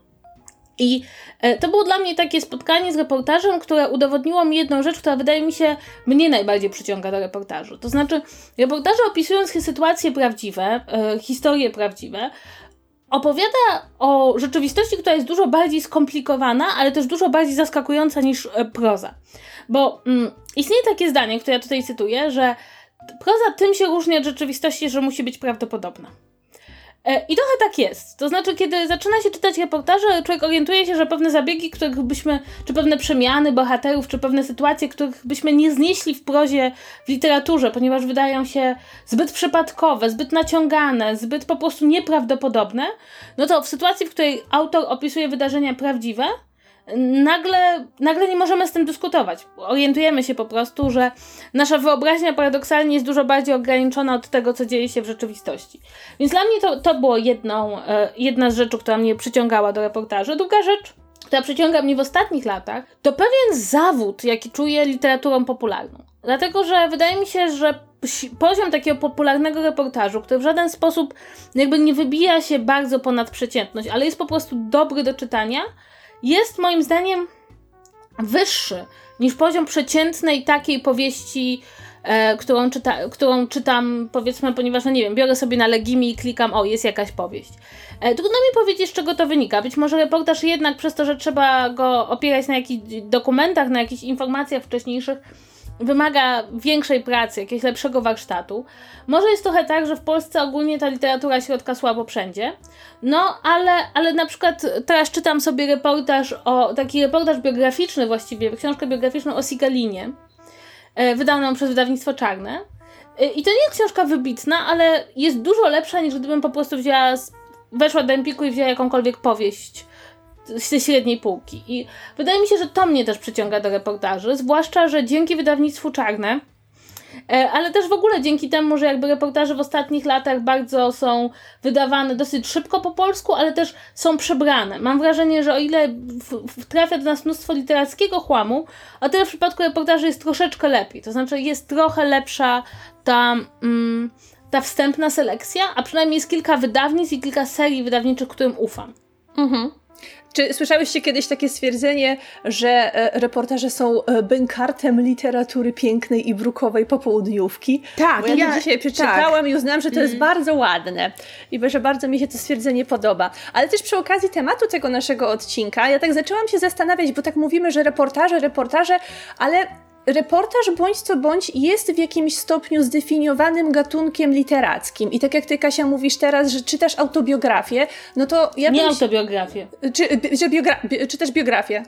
I e, to było dla mnie takie spotkanie z reportażem, które udowodniło mi jedną rzecz, która wydaje mi się mnie najbardziej przyciąga do reportażu. To znaczy, reportaże opisując sytuacje prawdziwe, e, historie prawdziwe, opowiada o rzeczywistości, która jest dużo bardziej skomplikowana, ale też dużo bardziej zaskakująca niż e, proza. Bo mm, istnieje takie zdanie, które ja tutaj cytuję, że proza tym się różni od rzeczywistości, że musi być prawdopodobna. E, I trochę tak jest. To znaczy, kiedy zaczyna się czytać reportaże, człowiek orientuje się, że pewne zabiegi, których byśmy, czy pewne przemiany bohaterów, czy pewne sytuacje, których byśmy nie znieśli w prozie, w literaturze, ponieważ wydają się zbyt przypadkowe, zbyt naciągane, zbyt po prostu nieprawdopodobne, no to w sytuacji, w której autor opisuje wydarzenia prawdziwe, nagle, nagle nie możemy z tym dyskutować. Orientujemy się po prostu, że nasza wyobraźnia paradoksalnie jest dużo bardziej ograniczona od tego, co dzieje się w rzeczywistości. Więc dla mnie to, to było jedną, e, jedna z rzeczy, która mnie przyciągała do reportażu. Druga rzecz, która przyciąga mnie w ostatnich latach, to pewien zawód, jaki czuję literaturą popularną. Dlatego, że wydaje mi się, że poziom takiego popularnego reportażu, który w żaden sposób jakby nie wybija się bardzo ponad przeciętność, ale jest po prostu dobry do czytania, jest moim zdaniem wyższy niż poziom przeciętnej takiej powieści, e, którą, czyta, którą czytam, powiedzmy, ponieważ, no nie wiem, biorę sobie na Legimi i klikam, o, jest jakaś powieść. E, trudno mi powiedzieć, z czego to wynika. Być może reportaż jednak przez to, że trzeba go opierać na jakichś dokumentach, na jakichś informacjach wcześniejszych, wymaga większej pracy, jakiegoś lepszego warsztatu. Może jest trochę tak, że w Polsce ogólnie ta literatura środka słabo wszędzie. No, ale, ale na przykład teraz czytam sobie reportaż o, taki reportaż biograficzny właściwie, książkę biograficzną o Sigalinie, e, wydaną przez wydawnictwo Czarne. E, I to nie jest książka wybitna, ale jest dużo lepsza niż gdybym po prostu wzięła, weszła do Empiku i wzięła jakąkolwiek powieść ze średniej półki. I wydaje mi się, że to mnie też przyciąga do reportaży, zwłaszcza, że dzięki wydawnictwu Czarne, e, ale też w ogóle dzięki temu, że jakby reportaże w ostatnich latach bardzo są wydawane dosyć szybko po polsku, ale też są przebrane. Mam wrażenie, że o ile w, w trafia do nas mnóstwo literackiego chłamu, o tyle w przypadku reportaży jest troszeczkę lepiej. To znaczy jest trochę lepsza ta... Mm, ta wstępna selekcja, a przynajmniej jest kilka wydawnictw i kilka serii wydawniczych, którym ufam. Mhm. Czy słyszałyście kiedyś takie stwierdzenie, że e, reportaże są e, bękartem literatury pięknej i brukowej popołudniówki? Tak, Bo ja, ja dzisiaj przeczytałam tak. i uznałam, że to jest mm. bardzo ładne i że bardzo mi się to stwierdzenie podoba. Ale też przy okazji tematu tego naszego odcinka, ja tak zaczęłam się zastanawiać, bo tak mówimy, że reportaże, reportaże, ale reportaż bądź co bądź jest w jakimś stopniu zdefiniowanym gatunkiem literackim. I tak jak ty, Kasia, mówisz teraz, że czytasz autobiografię, no to ja Nie bym... autobiografię. Czy, że biogra... czytasz biografię.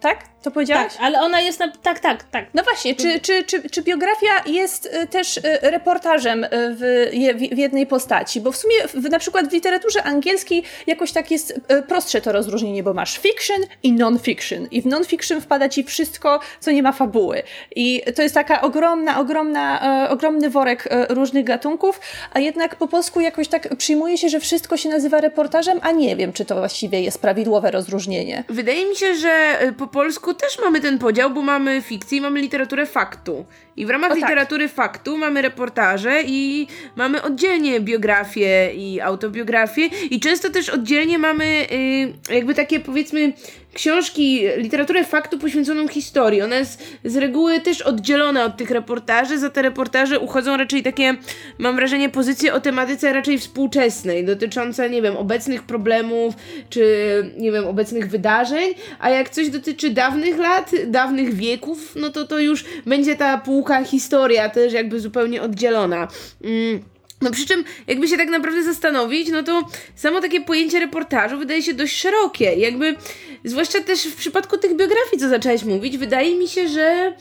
Tak? To powiedziałaś? Tak, ale ona jest na... Tak, tak, tak. No właśnie, czy, czy, czy, czy biografia jest y, też y, reportażem y, w, w jednej postaci? Bo w sumie w, na przykład w literaturze angielskiej jakoś tak jest prostsze to rozróżnienie, bo masz fiction i non-fiction. I w non-fiction wpada ci wszystko, co nie ma fabuły. I to jest taka ogromna, ogromna, ogromny worek różnych gatunków, a jednak po polsku jakoś tak przyjmuje się, że wszystko się nazywa reportażem, a nie wiem, czy to właściwie jest prawidłowe rozróżnienie. Wydaje mi się, że po polsku też mamy ten podział, bo mamy fikcję i mamy literaturę faktu. I w ramach o, tak. literatury faktu mamy reportaże i mamy oddzielnie biografię i autobiografię i często też oddzielnie mamy y, jakby takie powiedzmy książki, literaturę faktu poświęconą historii. Ona jest z reguły też oddzielona od tych reportaży. Za te reportaże uchodzą raczej takie, mam wrażenie, pozycje o tematyce raczej współczesnej, dotyczące, nie wiem, obecnych problemów, czy, nie wiem, obecnych wydarzeń. A jak coś dotyczy dawnych lat, dawnych wieków, no to to już będzie ta półka historia też jakby zupełnie oddzielona. Mm. No przy czym, jakby się tak naprawdę zastanowić, no to samo takie pojęcie reportażu wydaje się dość szerokie. Jakby, zwłaszcza też w przypadku tych biografii, co zaczęłaś mówić, wydaje mi się, że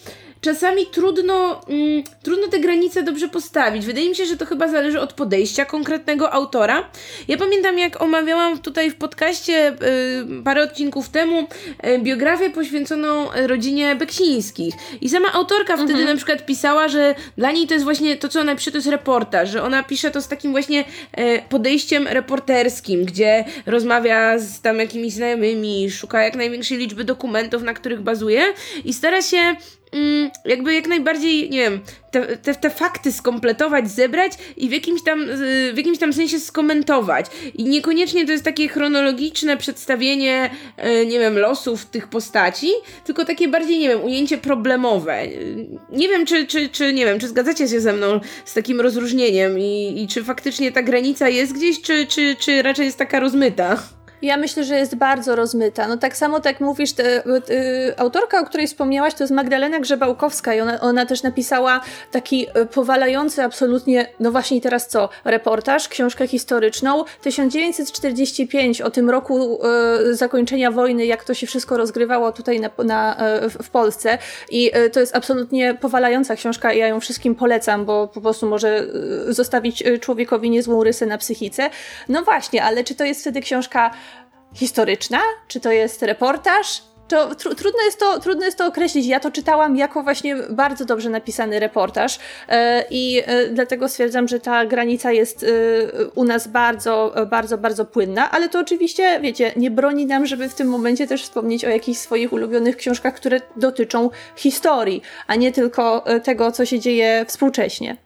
czasami trudno, mm, trudno te granice dobrze postawić. Wydaje mi się, że to chyba zależy od podejścia konkretnego autora. Ja pamiętam, jak omawiałam tutaj w podcaście y, parę odcinków temu y, biografię poświęconą rodzinie Beksińskich. I sama autorka mhm. wtedy na przykład pisała, że dla niej to jest właśnie to, co ona pisze, to jest reportaż, że ona pisze to z takim właśnie y, podejściem reporterskim, gdzie rozmawia z tam jakimiś znajomymi, szuka jak największej liczby dokumentów, na których bazuje i stara się jakby jak najbardziej, nie wiem, te, te, te, fakty skompletować, zebrać i w jakimś, tam, w jakimś tam sensie skomentować. I niekoniecznie to jest takie chronologiczne przedstawienie, e, nie wiem, losów tych postaci, tylko takie bardziej, nie wiem, ujęcie problemowe. Nie wiem, czy, czy, czy nie wiem, czy zgadzacie się ze mną z takim rozróżnieniem i, i czy faktycznie ta granica jest gdzieś, czy, czy, czy raczej jest taka rozmyta? Ja myślę, że jest bardzo rozmyta. No tak samo tak mówisz, te, y, autorka, o której wspomniałaś, to jest Magdalena Grzebałkowska i ona, ona też napisała taki y, powalający absolutnie, no właśnie teraz co, reportaż, książkę historyczną 1945 o tym roku y, zakończenia wojny, jak to się wszystko rozgrywało tutaj na, na, y, w Polsce i y, to jest absolutnie powalająca książka i ja ją wszystkim polecam, bo po prostu może y, zostawić człowiekowi niezłą rysę na psychice. No właśnie, ale czy to jest wtedy książka historyczna? Czy to jest reportaż? To tr trudno, jest to, trudno jest to określić. Ja to czytałam jako właśnie bardzo dobrze napisany reportaż yy, i yy, dlatego stwierdzam, że ta granica jest yy, u nas bardzo, bardzo, bardzo płynna, ale to oczywiście, wiecie, nie broni nam, żeby w tym momencie też wspomnieć o jakichś swoich ulubionych książkach, które dotyczą historii, a nie tylko tego, co się dzieje współcześnie.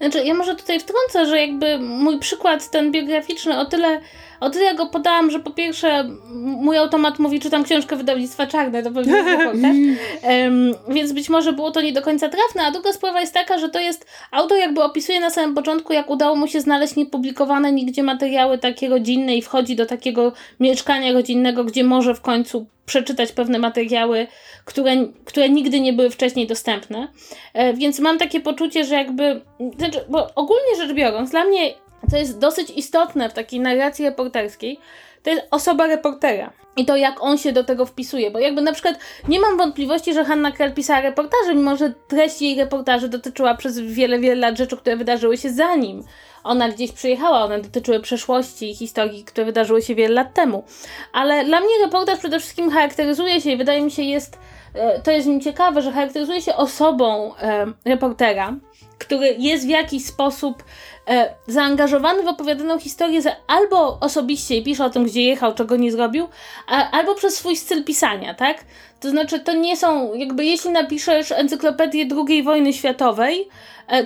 Znaczy, ja może tutaj wtrącę, że jakby mój przykład ten biograficzny o tyle o tyle go podałam, że po pierwsze mój automat mówi, czytam książkę wydawnictwa Czarne, to pewnie jest reportaż, um, więc być może było to nie do końca trafne, a druga sprawa jest taka, że to jest, autor jakby opisuje na samym początku, jak udało mu się znaleźć niepublikowane nigdzie materiały takie rodzinne i wchodzi do takiego mieszkania rodzinnego, gdzie może w końcu przeczytać pewne materiały, które, które nigdy nie były wcześniej dostępne. E, więc mam takie poczucie, że jakby, znaczy, bo ogólnie rzecz biorąc, dla mnie co jest dosyć istotne w takiej narracji reporterskiej, to jest osoba reportera. I to, jak on się do tego wpisuje. Bo jakby na przykład nie mam wątpliwości, że Hanna Krell pisała reportaże, mimo że treść jej reportaży dotyczyła przez wiele, wiele lat rzeczy, które wydarzyły się zanim ona gdzieś przyjechała. One dotyczyły przeszłości i historii, które wydarzyły się wiele lat temu. Ale dla mnie reportaż przede wszystkim charakteryzuje się i wydaje mi się jest, e, to jest nim ciekawe, że charakteryzuje się osobą e, reportera, który jest w jakiś sposób e, zaangażowany w opowiadaną historię albo osobiście i pisze o tym, gdzie jechał, czego nie zrobił, a, albo przez swój styl pisania, tak? To znaczy, to nie są, jakby jeśli napiszesz encyklopedię II wojny światowej,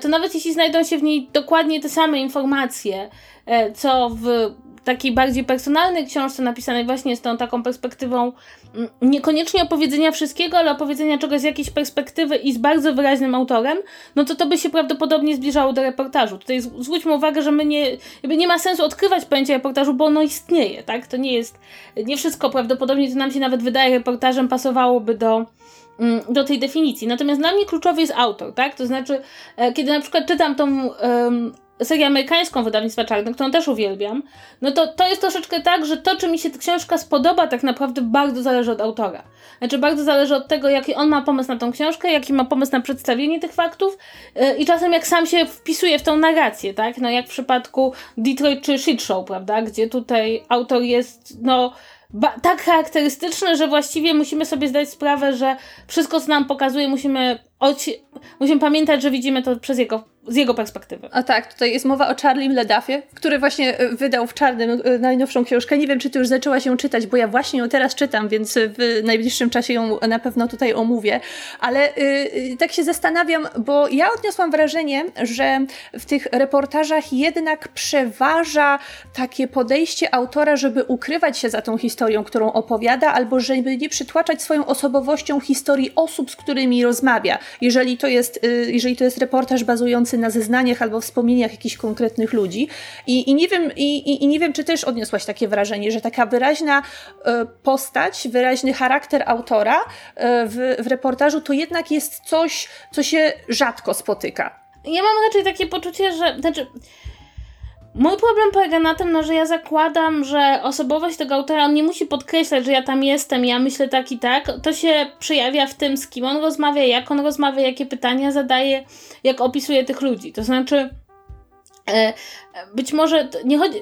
to nawet jeśli znajdą się w niej dokładnie te same informacje, e, co w takiej bardziej personalnej książce napisanej właśnie z tą taką perspektywą mm, niekoniecznie opowiedzenia wszystkiego, ale opowiedzenia czegoś z jakiejś perspektywy i z bardzo wyraźnym autorem, no to to by się prawdopodobnie zbliżało do reportażu. Tutaj zwróćmy uwagę, że my nie, nie ma sensu odkrywać pojęcia reportażu, bo ono istnieje, tak? To nie jest, nie wszystko prawdopodobnie, to nam się nawet wydaje reportażem pasowałoby do do tej definicji. Natomiast dla mnie kluczowy jest autor, tak? To znaczy, e, kiedy na przykład czytam tą um, serię amerykańską wydawnictwa Czarne, którą też uwielbiam, no to to jest troszeczkę tak, że to, czy mi się ta książka spodoba, tak naprawdę bardzo zależy od autora. Znaczy, bardzo zależy od tego, jaki on ma pomysł na tą książkę, jaki ma pomysł na przedstawienie tych faktów yy, i czasem jak sam się wpisuje w tą narrację, tak? No jak w przypadku Detroit czy Shit Show, prawda? Gdzie tutaj autor jest, no tak charakterystyczny, że właściwie musimy sobie zdać sprawę, że wszystko, co nam pokazuje, musimy, musimy pamiętać, że widzimy to przez jego z jego perspektywy. A tak, tutaj jest mowa o Charlie Ledaffie, który właśnie e, wydał w czarnym e, najnowszą książkę. Nie wiem, czy ty już zaczęłaś ją czytać, bo ja właśnie ją teraz czytam, więc w najbliższym czasie ją na pewno tutaj omówię. Ale yy, tak się zastanawiam, bo ja odniosłam wrażenie, że w tych reportażach jednak przeważa takie podejście autora, żeby ukrywać się za tą historią, którą opowiada, albo żeby nie przytłaczać swoją osobowością historii osób, z którymi rozmawia. Jeżeli to jest, yy, jeżeli to jest reportaż bazujący na zeznaniach albo wspomnieniach jakichś konkretnych ludzi. I, i, nie, wiem, i, i nie wiem, czy też odniosłaś takie wrażenie, że taka wyraźna e, postać, wyraźny charakter autora e, w, w reportażu to jednak jest coś, co się rzadko spotyka. Ja mam raczej takie poczucie, że. Znaczy, Mój problem polega na tym, no, że ja zakładam, że osobowość tego autora, on nie musi podkreślać, że ja tam jestem, ja myślę tak i tak. To się przejawia w tym, z kim on rozmawia, jak on rozmawia, jakie pytania zadaje, jak opisuje tych ludzi. To znaczy, być może nie chodzi,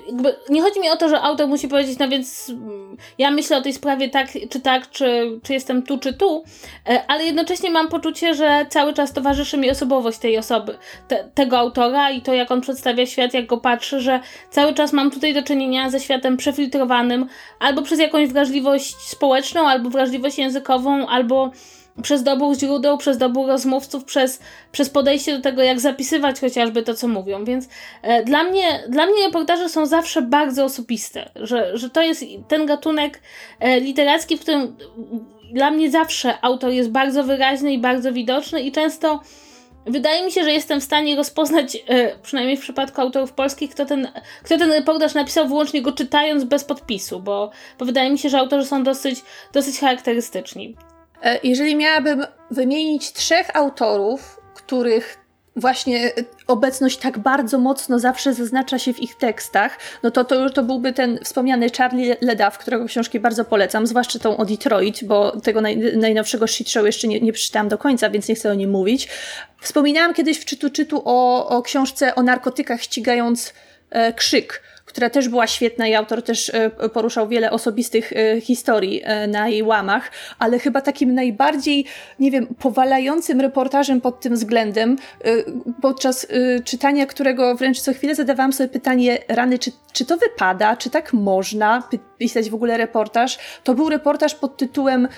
nie chodzi mi o to, że autor musi powiedzieć, no więc mm, ja myślę o tej sprawie tak czy tak, czy, czy jestem tu czy tu, e, ale jednocześnie mam poczucie, że cały czas towarzyszy mi osobowość tej osoby, te, tego autora i to, jak on przedstawia świat, jak go patrzy, że cały czas mam tutaj do czynienia ze światem przefiltrowanym albo przez jakąś wrażliwość społeczną, albo wrażliwość językową, albo przez dobór źródeł, przez dobór rozmówców, przez, przez podejście do tego, jak zapisywać chociażby to, co mówią. Więc e, dla, mnie, dla mnie reportaże są zawsze bardzo osobiste, że, że to jest ten gatunek e, literacki, w którym dla mnie zawsze autor jest bardzo wyraźny i bardzo widoczny i często wydaje mi się, że jestem w stanie rozpoznać, e, przynajmniej w przypadku autorów polskich, kto ten, kto ten reportaż napisał wyłącznie go czytając bez podpisu, bo, bo wydaje mi się, że autorzy są dosyć, dosyć charakterystyczni. E, jeżeli miałabym wymienić trzech autorów, których właśnie obecność tak bardzo mocno zawsze zaznacza się w ich tekstach, no to to, to byłby ten wspomniany Charlie Ledaw, którego książki bardzo polecam, zwłaszcza tą o Detroit, bo tego naj, najnowszego shit show jeszcze nie, nie przeczytałam do końca, więc nie chcę o nim mówić. Wspominałam kiedyś w czytu czytu o, o książce o narkotykach ścigając e, krzyk, która też była świetna i autor też e, poruszał wiele osobistych e, historii e, na jej łamach, ale chyba takim najbardziej, nie wiem, powalającym reportażem pod tym względem, podczas czytania którego wręcz co chwilę zadawałam sobie pytanie, rany, czy, czy to wypada, czy tak można pisać w ogóle reportaż, to był reportaż pod tytułem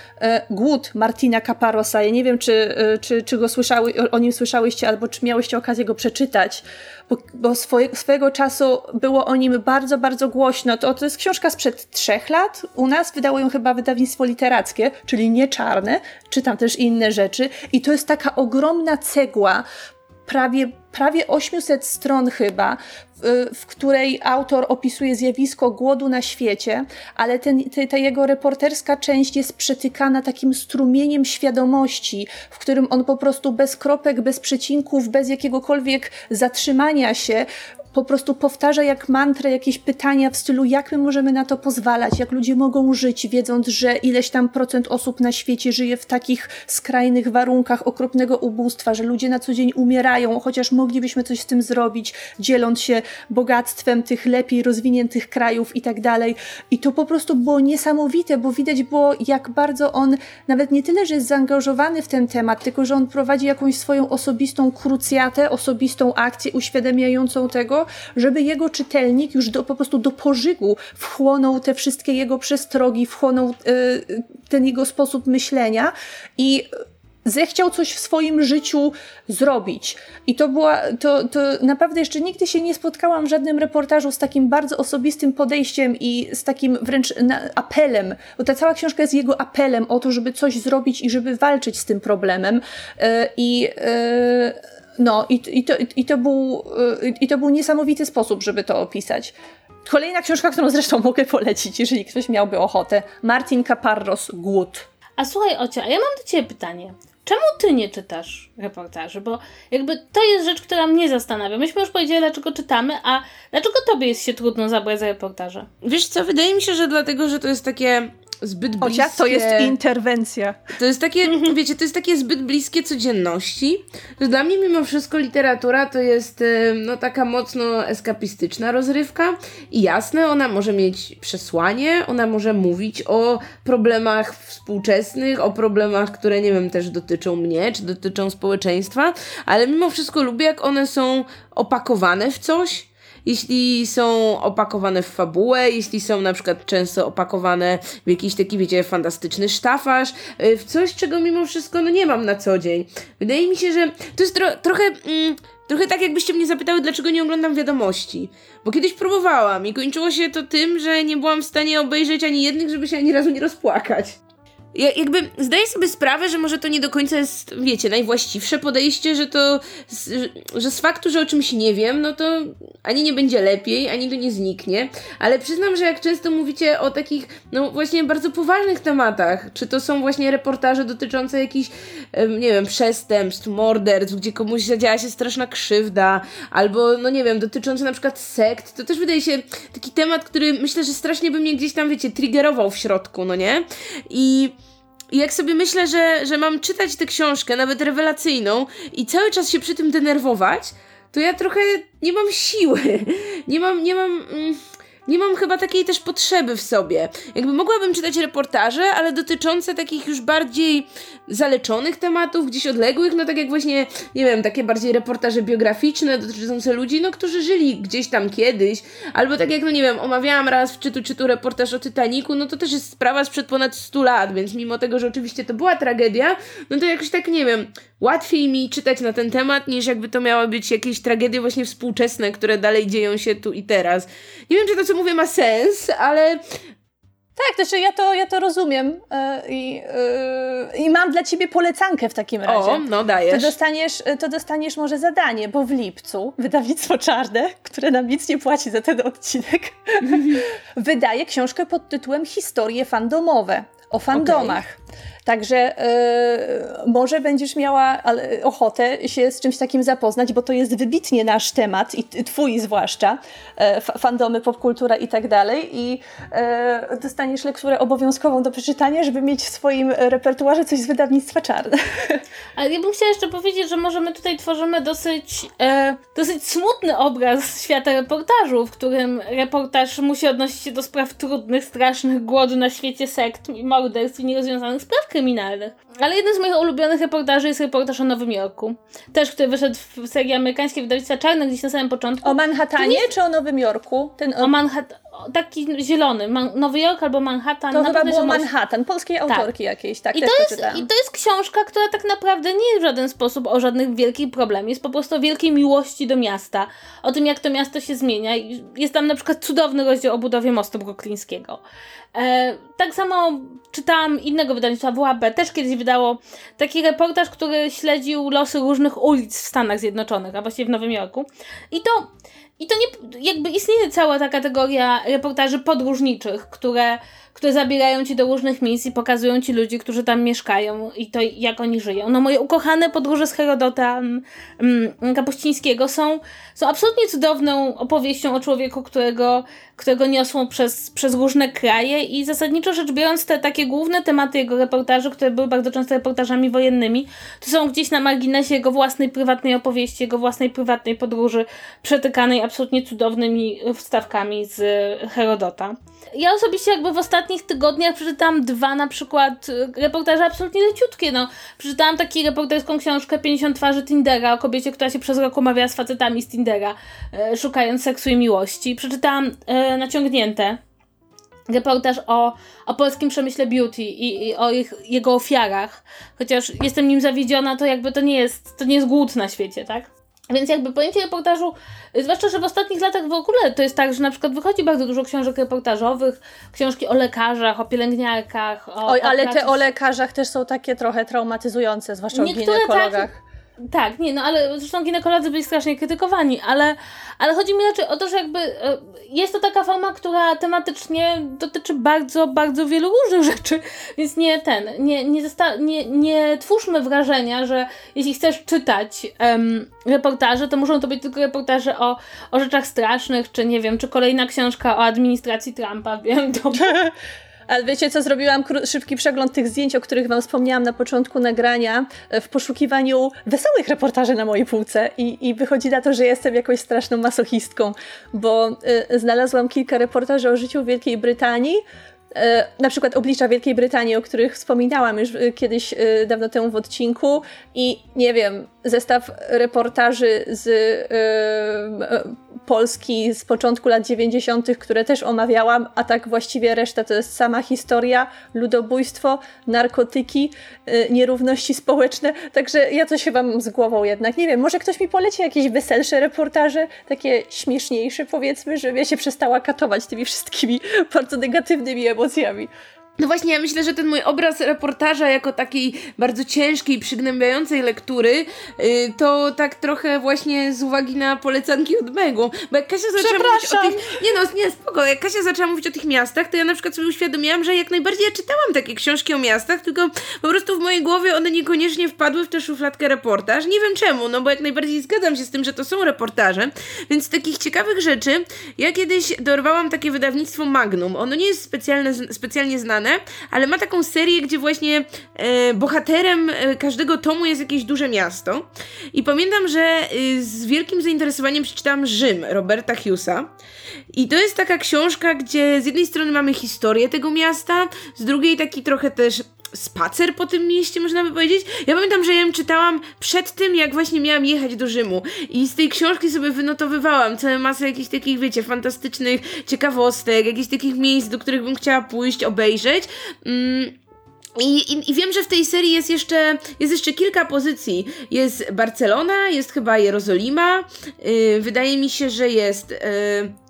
Głód Martina Caparosa. Ja nie wiem, czy, czy, czy go słyszały, o nim słyszałyście, albo czy miałyście okazję go przeczytać, bo, bo swoje, swojego czasu było o nim bardzo, bardzo głośno. To, to jest książka sprzed trzech lat. U nas wydało ją chyba wydawnictwo literackie, czyli nie czarne. Czytam też inne rzeczy. I to jest taka ogromna cegła, prawie, prawie 800 stron chyba, w, której autor opisuje zjawisko głodu na świecie, ale ten, te, ta jego reporterska część jest przetykana takim strumieniem świadomości, w którym on po prostu bez kropek, bez przecinków, bez jakiegokolwiek zatrzymania się po prostu powtarza jak mantrę jakieś pytania w stylu, jak my możemy na to pozwalać, jak ludzie mogą żyć, wiedząc, że ileś tam procent osób na świecie żyje w takich skrajnych warunkach okropnego ubóstwa, że ludzie na co dzień umierają, chociaż moglibyśmy coś z tym zrobić, dzieląc się bogactwem tych lepiej rozwiniętych krajów i tak dalej. I to po prostu było niesamowite, bo widać było, jak bardzo on nawet nie tyle, że jest zaangażowany w ten temat, tylko że on prowadzi jakąś swoją osobistą krucjatę, osobistą akcję uświadamiającą tego, żeby jego czytelnik już do, po prostu do pożygu wchłonął te wszystkie jego przestrogi, wchłonął y, ten jego sposób myślenia i zechciał coś w swoim życiu zrobić. I to była, to, to naprawdę jeszcze nigdy się nie spotkałam w żadnym reportażu z takim bardzo osobistym podejściem i z takim wręcz apelem, bo ta cała książka jest jego apelem o to, żeby coś zrobić i żeby walczyć z tym problemem. Y, I y, no i, i, to, i, to był, y, i to był niesamowity sposób, żeby to opisać. Kolejna książka, którą zresztą mogę polecić, jeżeli ktoś miałby ochotę. Martin Caparros, Głód. A słuchaj, Ocia, a ja mam do Ciebie pytanie. Czemu Ty nie czytasz reportaży? Bo jakby to jest rzecz, która mnie zastanawia. Myśmy już powiedzieli, dlaczego czytamy, a dlaczego Tobie jest się trudno zabrać za reportaże? Wiesz co, wydaje mi się, że dlatego, że to jest takie zbyt bliskie. Chociaż to jest interwencja. To jest takie, wiecie, to jest takie zbyt bliskie codzienności, że dla mnie mimo wszystko literatura to jest no taka mocno eskapistyczna rozrywka i jasne, ona może mieć przesłanie, ona może mówić o problemach współczesnych, o problemach, które nie wiem, też dotyczą mnie, czy dotyczą społeczeństwa, ale mimo wszystko lubię, jak one są opakowane w coś, jeśli są opakowane w fabułę, jeśli są na przykład często opakowane w jakiś taki, wiecie, fantastyczny sztafaż, y, w coś, czego mimo wszystko no nie mam na co dzień. Wydaje mi się, że to jest tro trochę... Mm, Trochę tak, jakbyście mnie zapytały, dlaczego nie oglądam wiadomości. Bo kiedyś próbowałam i kończyło się to tym, że nie byłam w stanie obejrzeć ani jednych, żeby się ani razu nie rozpłakać ja, jakby zdaję sobie sprawę, że może to nie do końca jest, wiecie, najwłaściwsze podejście, że to, że z faktu, że o czymś nie wiem, no to ani nie będzie lepiej, ani to nie zniknie, ale przyznam, że jak często mówicie o takich, no właśnie bardzo poważnych tematach, czy to są właśnie reportaże dotyczące jakichś, nie wiem, przestępstw, morderstw, gdzie komuś zadziała się straszna krzywda, albo, no nie wiem, dotyczące na przykład sekt, to też wydaje się taki temat, który myślę, że strasznie by mnie gdzieś tam, wiecie, triggerował w środku, no nie? I i jak sobie myślę, że, że mam czytać tę książkę, nawet rewelacyjną, i cały czas się przy tym denerwować, to ja trochę nie mam siły. Nie mam, nie mam. Mm, nie mam chyba takiej też potrzeby w sobie. Jakby mogłabym czytać reportaże, ale dotyczące takich już bardziej zaleczonych tematów, gdzieś odległych, no tak jak właśnie, nie wiem, takie bardziej reportaże biograficzne dotyczące ludzi, no którzy żyli gdzieś tam kiedyś, albo tak jak, no nie wiem, omawiałam raz w czytu czytu reportaż o Titaniku, no to też jest sprawa sprzed ponad 100 lat, więc mimo tego, że oczywiście to była tragedia, no to jakoś tak, nie wiem, łatwiej mi czytać na ten temat, niż jakby to miały być jakieś tragedie właśnie współczesne, które dalej dzieją się tu i teraz. Nie wiem, czy to, co mówię, ma sens, ale tak, znaczy ja to, ja to rozumiem yy, yy, i mam dla ciebie polecankę w takim razie. O, no dajesz. To dostaniesz, to dostaniesz może zadanie, bo w lipcu wydawnictwo Czarne, które nam nic nie płaci za ten odcinek, wydaje książkę pod tytułem Historie fandomowe o fandomach. Okay. Także yy, może będziesz miała ochotę się z czymś takim zapoznać, bo to jest wybitnie nasz temat i twój zwłaszcza, yy, fandomy, popkultura i tak dalej. I yy, dostaniesz lekturę obowiązkową do przeczytania, żeby mieć w swoim repertuarze coś z wydawnictwa czarne. Ale ja bym chciała jeszcze powiedzieć, że może my tutaj tworzymy dosyć, dosyć smutny obraz świata reportażu, w którym reportaż musi odnosić się do spraw trudnych, strasznych, głodu na świecie sekt i morderstw i nierozwiązanych spraw kryminalnych. Ale jeden z moich ulubionych reportaży jest reportaż o Nowym Jorku. Też, który wyszedł w serii amerykańskiej wydawnictwa Czarne gdzieś na samym początku. O Manhattanie czy o Nowym Jorku? Ten o, taki zielony, Man Nowy Jork albo Manhattan. To chyba było Manhattan, polskiej tak. autorki jakiejś, tak, I to, jest, I to jest książka, która tak naprawdę nie jest w żaden sposób o żadnych wielkich problemach, jest po prostu o wielkiej miłości do miasta, o tym jak to miasto się zmienia. Jest tam na przykład cudowny rozdział o budowie mostu brooklińskiego. E, tak samo czytałam innego wydawnictwa WAB, też kiedyś wydało taki reportaż, który śledził losy różnych ulic w Stanach Zjednoczonych, a właściwie w Nowym Jorku. I to i to nie, jakby istnieje cała ta kategoria reportaży podróżniczych, które, które zabierają ci do różnych miejsc i pokazują ci ludzi, którzy tam mieszkają i to jak oni żyją. No moje ukochane podróże z Herodota um, Kapuścińskiego są, są absolutnie cudowną opowieścią o człowieku, którego, którego niosło przez, przez różne kraje i zasadniczo rzecz biorąc te takie główne tematy jego reportaży, które były bardzo często reportażami wojennymi, to są gdzieś na marginesie jego własnej prywatnej opowieści, jego własnej prywatnej podróży przetykanej absolutnie cudownymi wstawkami z Herodota. Ja osobiście jakby w ostatnich tygodniach przeczytałam dwa na przykład reportaże absolutnie leciutkie, no. Przeczytałam taki reporterską książkę 50 twarzy Tindera o kobiecie, która się przez rok umawiała z facetami z Tindera, e, szukając seksu i miłości. Przeczytałam e, Naciągnięte, reportaż o, o polskim przemyśle beauty i, i o ich, jego ofiarach. Chociaż jestem nim zawiedziona, to jakby to nie jest, to nie jest głód na świecie, tak? Więc jakby pojęcie reportażu, zwłaszcza, że w ostatnich latach w ogóle to jest tak, że na przykład wychodzi bardzo dużo książek reportażowych, książki o lekarzach, o pielęgniarkach. O, Oj, ale te o lekarzach też są takie trochę traumatyzujące, zwłaszcza o ginekologach. Tak, tak, nie, no ale zresztą ginekolodzy byli strasznie krytykowani, ale, ale chodzi mi raczej o to, że jakby e, jest to taka forma, która tematycznie dotyczy bardzo, bardzo wielu różnych rzeczy, więc nie ten, nie, nie, zosta- nie, nie twórzmy wrażenia, że jeśli chcesz czytać um, reportaże, to muszą to być tylko reportaże o, o rzeczach strasznych, czy nie wiem, czy kolejna książka o administracji Trumpa, wiem, to... Ale wiecie co, zrobiłam? Szybki przegląd tych zdjęć, o których wam wspomniałam na początku nagrania, e, w poszukiwaniu wesołych reportaży na mojej półce. I, i wychodzi na to, że jestem jakąś straszną masochistką, bo y, znalazłam kilka reportaży o życiu w Wielkiej Brytanii, E, na przykład oblicza Wielkiej Brytanii, o których wspominałam już kiedyś dawno temu w odcinku. I nie wiem, zestaw reportaży z Polski z początku lat 90., które też omawiałam, a tak właściwie reszta to jest sama historia, ludobójstwo, narkotyki, nierówności społeczne, także ja coś chyba mam z głową jednak. Nie wiem, może ktoś mi poleci jakieś weselsze reportaże, takie śmieszniejsze powiedzmy, żebym ja się przestała katować tymi wszystkimi bardzo negatywnymi emocjami. No właśnie, ja myślę, że ten mój obraz reportaża jako takiej bardzo ciężkiej, przygnębiającej lektury, yy, to tak trochę właśnie z uwagi na polecanki od Megu. Bo jak Kasia zaczęła mówić o tych... Nie no, nie, spoko. Jak Kasia zaczęła mówić o tych miastach, to ja na przykład sobie uświadomiłam, że jak najbardziej ja czytałam takie książki o miastach, tylko po prostu w mojej głowie one niekoniecznie wpadły w tę szufladkę reportaż. Nie wiem czemu, no bo jak najbardziej zgadzam się z tym, że to są reportaże. Więc z takich ciekawych rzeczy, ja kiedyś dorwałam takie wydawnictwo Magnum. Ono nie jest specjalne, specjalnie znane, ale ma taką serię, gdzie właśnie e, bohaterem e, każdego tomu jest jakieś duże miasto. I pamiętam, że e, z wielkim zainteresowaniem przeczytałam Rzym Roberta Hughesa. I to jest taka książka, gdzie z jednej strony mamy historię tego miasta, z drugiej taki trochę też spacer po tym mieście, można by powiedzieć. Ja pamiętam, że ją czytałam przed tym, jak właśnie miałam jechać do Rzymu. I z tej książki sobie wynotowywałam całą masę jakichś takich, wiecie, fantastycznych ciekawostek, jakichś takich miejsc, do których bym chciała pójść, obejrzeć. Mm. I, i, I, wiem, że w tej serii jest jeszcze, jest jeszcze kilka pozycji. Jest Barcelona, jest chyba Jerozolima, yy, wydaje mi się, że jest, yy,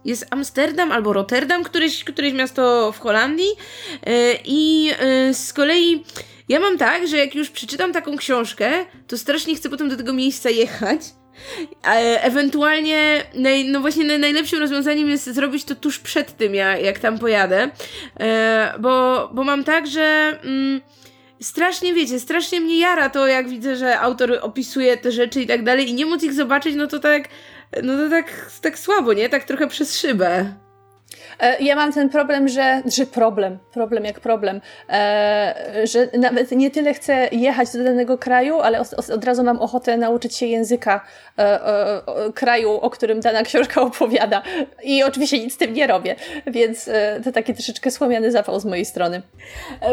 jest Amsterdam albo Rotterdam, któreś, któreś miasto w Holandii. Yy, I y, z kolei ja mam tak, że jak już przeczytam taką książkę, to strasznie chcę potem do tego miejsca jechać. E, ewentualnie, no właśnie naj, najlepszym rozwiązaniem jest zrobić to tuż przed tym, jak, jak tam pojadę, e, bo, bo mam tak, że mm, strasznie, wiecie, strasznie mnie jara to, jak widzę, że autor opisuje te rzeczy i tak dalej i nie móc ich zobaczyć, no to tak, no to tak, tak słabo, nie? Tak trochę przez szybę. E, ja mam ten problem, że, że problem, problem jak problem, e, że nawet nie tyle chcę jechać do danego kraju, ale od, razu mam ochotę nauczyć się języka e, kraju, o którym dana książka opowiada. I oczywiście nic z tym nie robię, więc to taki troszeczkę słomiany zapał z mojej strony.